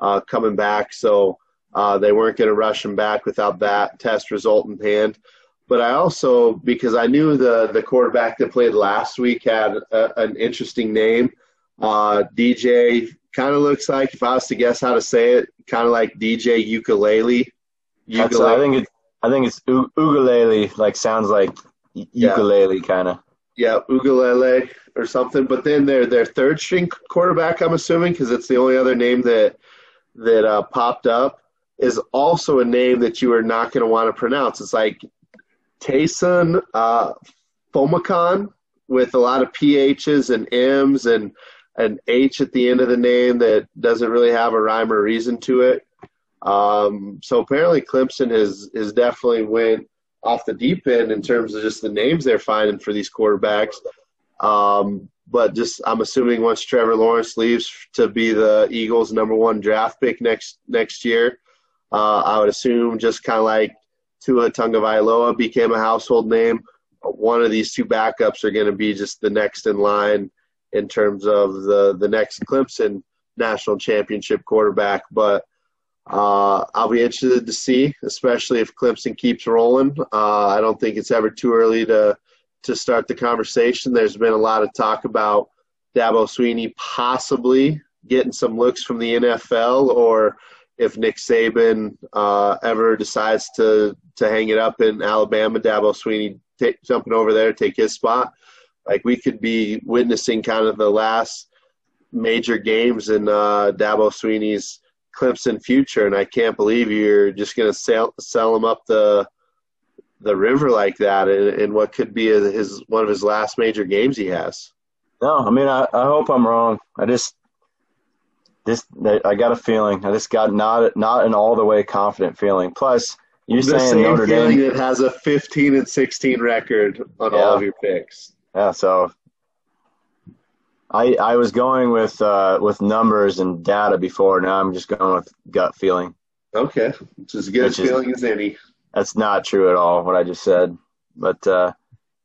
[SPEAKER 3] uh, coming back. So uh, they weren't going to rush him back without that test result in hand. But I also, because I knew the, the quarterback that played last week had a, an interesting name, uh, DJ kind of looks like, if I was to guess how to say it, kind of like DJ Ukulele.
[SPEAKER 2] ukulele. I think it's I think it's u- ukulele. Like sounds like ukulele yeah. kind of.
[SPEAKER 3] Yeah, ukulele or something. But then their their third string quarterback, I'm assuming, because it's the only other name that that uh, popped up is also a name that you are not going to want to pronounce. It's like Taysom uh, Fomacon with a lot of PHs and M's and an H at the end of the name that doesn't really have a rhyme or reason to it. Um, so apparently Clemson has, has definitely went off the deep end in terms of just the names they're finding for these quarterbacks. Um, but just I'm assuming once Trevor Lawrence leaves to be the Eagles' number one draft pick next next year, uh, I would assume just kind of like Tua Tagovailoa became a household name. One of these two backups are going to be just the next in line in terms of the the next Clemson national championship quarterback. But uh, I'll be interested to see, especially if Clemson keeps rolling. Uh, I don't think it's ever too early to to start the conversation. There's been a lot of talk about Dabo Swinney possibly getting some looks from the NFL, or if Nick Saban uh, ever decides to to hang it up in Alabama, Dabo Swinney t- jumping over there, take his spot. Like we could be witnessing kind of the last major games in uh, Dabo Swinney's Clemson future, and I can't believe you're just going to sell sell him up the the river like that in, in what could be his one of his last major games he has.
[SPEAKER 2] No, I mean I, I hope I'm wrong. I just this I got a feeling. I just got not not an all the way confident feeling. Plus, you
[SPEAKER 3] the
[SPEAKER 2] saying Notre
[SPEAKER 3] feeling
[SPEAKER 2] Dame.
[SPEAKER 3] that has a 15 and 16 record on
[SPEAKER 2] Yeah.
[SPEAKER 3] all of your picks.
[SPEAKER 2] Yeah, so I I was going with uh, with numbers and data before. Now I'm just going with gut feeling.
[SPEAKER 3] Okay, it's as good
[SPEAKER 2] Which
[SPEAKER 3] a
[SPEAKER 2] is-
[SPEAKER 3] feeling as any.
[SPEAKER 2] That's not true at all. What I just said, but uh,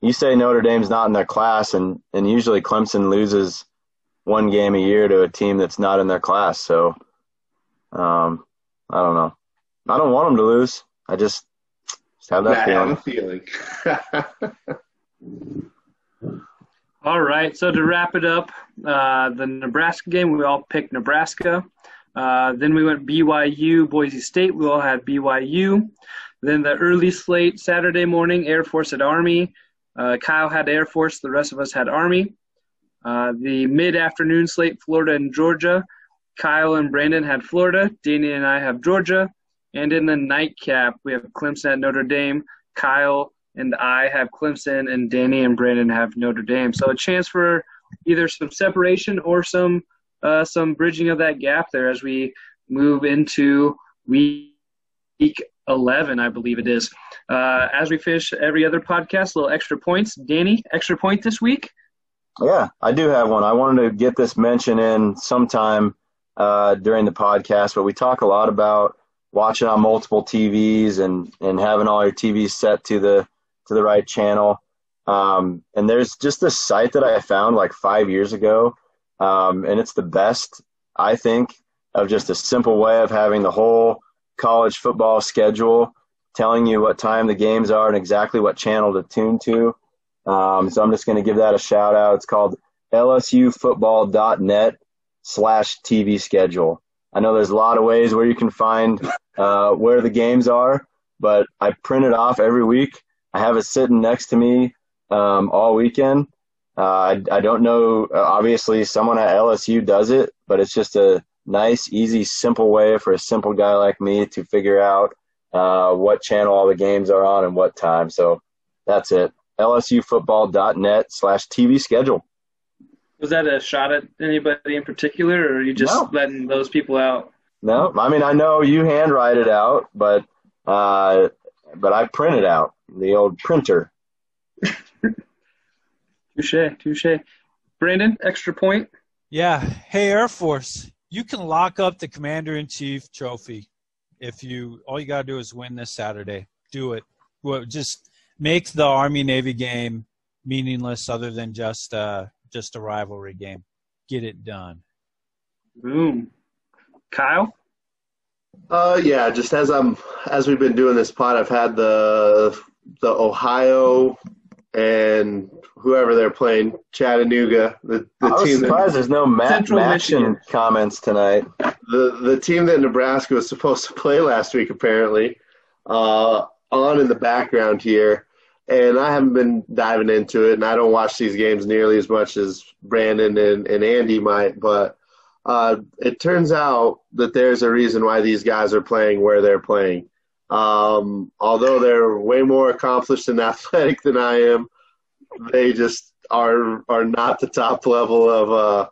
[SPEAKER 2] you say Notre Dame's not in their class, and and usually Clemson loses one game a year to a team that's not in their class. So, um, I don't know. I don't want them to lose. I just just have that
[SPEAKER 3] I have
[SPEAKER 2] feeling.
[SPEAKER 3] a feeling. (laughs)
[SPEAKER 1] All right. So to wrap it up, uh, the Nebraska game, we all picked Nebraska. Uh, then we went BYU, Boise State. We all had BYU. Then the early slate Saturday morning, Air Force at Army. Uh, Kyle had Air Force. The rest of us had Army. Uh, the mid-afternoon slate, Florida and Georgia. Kyle and Brandon had Florida. Danny and I have Georgia. And in the nightcap, we have Clemson at Notre Dame. Kyle and I have Clemson, and Danny and Brandon have Notre Dame. So a chance for either some separation or some uh, some bridging of that gap there as we move into week 11, I believe it is. Uh, as we finish every other podcast, little extra points. Danny, extra point this week.
[SPEAKER 2] Yeah, I do have one. I wanted to get this mention in sometime uh, during the podcast, but we talk a lot about watching on multiple TVs and, and having all your TVs set to the to the right channel. Um, and there's just this site that I found like five years ago, um, and it's the best I think of just a simple way of having the whole college football schedule, telling you what time the games are and exactly what channel to tune to. Um, so I'm just going to give that a shout out. It's called lsufootball.net slash TV schedule. I know there's a lot of ways where you can find uh, where the games are, but I print it off every week. I have it sitting next to me um, all weekend. Uh, I, I don't know. Obviously, someone at LSU does it, but it's just a nice, easy, simple way for a simple guy like me to figure out uh, what channel all the games are on and what time. So that's it. LSUfootball.net slash TV schedule.
[SPEAKER 1] Was that a shot at anybody in particular, or are you just
[SPEAKER 2] No.
[SPEAKER 1] letting those people out?
[SPEAKER 2] No, I mean I know you handwrite it out, but uh, but I print it out the old printer. (laughs)
[SPEAKER 1] Touche, touche. Brandon, extra point.
[SPEAKER 4] Yeah. Hey, Air Force, you can lock up the Commander in Chief trophy if you. All you gotta do is win this Saturday. Do it. Well, just make the Army Navy game meaningless, other than just uh, just a rivalry game. Get it done.
[SPEAKER 1] Boom. Kyle.
[SPEAKER 3] Uh, yeah, just as I'm as we've been doing this pod, I've had the the Ohio and whoever they're playing, Chattanooga, the, the
[SPEAKER 2] I was
[SPEAKER 3] team that,
[SPEAKER 2] there's no Matt
[SPEAKER 1] Central
[SPEAKER 2] MACtion
[SPEAKER 1] Michigan.
[SPEAKER 2] comments tonight.
[SPEAKER 3] the the team that Nebraska was supposed to play last week, apparently, uh, on in the background here. And I haven't been diving into it, and I don't watch these games nearly as much as Brandon and, and Andy might. But uh, it turns out that there's a reason why these guys are playing where they're playing. Um, although they're way more accomplished and (laughs) athletic than I am, they just are are not the top level of uh,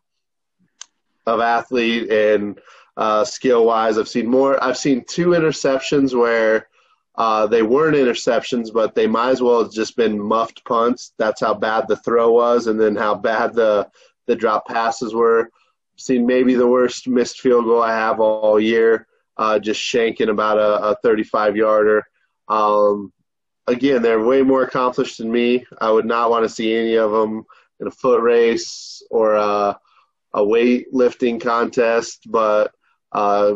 [SPEAKER 3] of athlete and uh, skill wise. I've seen more. I've seen two interceptions where uh, they weren't interceptions, but they might as well have just been muffed punts. That's how bad the throw was, and then how bad the the drop passes were. Seen maybe the worst missed field goal I have all year, uh, just shanking about a, a 35 yarder. Um, again, they're way more accomplished than me. I would not want to see any of them in a foot race or a, a weightlifting contest, but uh,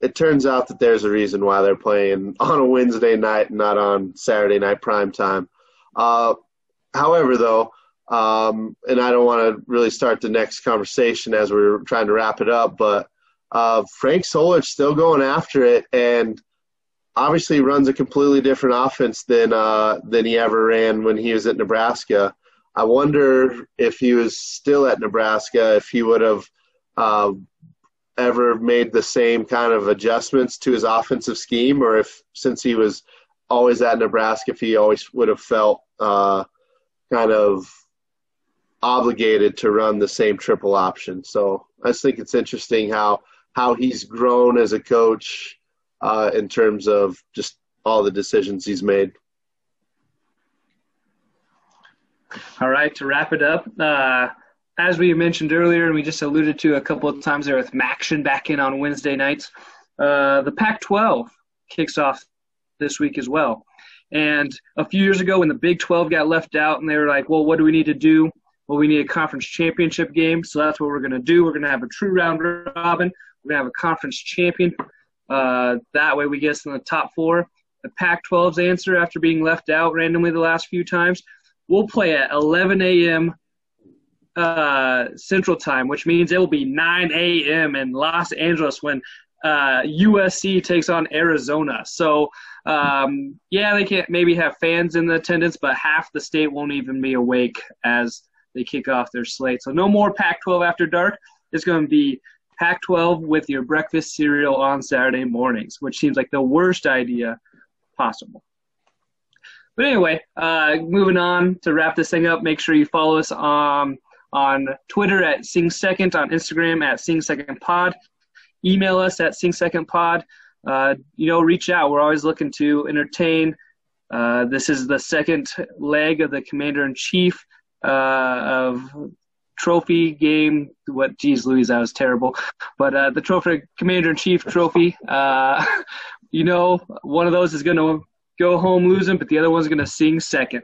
[SPEAKER 3] it turns out that there's a reason why they're playing on a Wednesday night and not on Saturday night prime time. Uh, however, though, um, and I don't want to really start the next conversation as we're trying to wrap it up, but uh, Frank Solich still going after it and obviously runs a completely different offense than uh, than he ever ran when he was at Nebraska. I wonder if he was still at Nebraska, if he would have uh, ever made the same kind of adjustments to his offensive scheme, or if since he was always at Nebraska, if he always would have felt uh, kind of obligated to run the same triple option. So I just think it's interesting how how he's grown as a coach uh, in terms of just all the decisions he's made.
[SPEAKER 1] All right, to wrap it up, uh, as we mentioned earlier, and we just alluded to a couple of times there with MACtion back in on Wednesday nights, uh, the Pac 12 kicks off this week as well. And a few years ago, when the Big 12 got left out, and they were like, well, what do we need to do? Well, we need a conference championship game, so that's what we're going to do. We're going to have a true round robin. We're to have a conference champion. Uh, that way, we get us in the top four. The Pac 12's answer, after being left out randomly the last few times, we'll play at 11 a.m uh, Central Time, which means it will be 9 a.m. in Los Angeles when uh, USC takes on Arizona. So, um, yeah, they can't maybe have fans in the attendance, but half the state won't even be awake as they kick off their slate. So, no more Pac 12 after dark. It's going to be Pac 12 with your breakfast cereal on Saturday mornings, which seems like the worst idea possible. But anyway, uh, moving on to wrap this thing up, make sure you follow us on on Twitter at Sing Second, on Instagram at Sing Second Pod. Email us at Sing Second Pod. Uh, you know, reach out. We're always looking to entertain. Uh, this is the second leg of the Commander in Chief uh, of trophy game. What, geez, Louise, that was terrible. But uh, the trophy, Commander in Chief trophy. Uh, (laughs) you know, one of those is going to go home losing, but the other one's going to sing second.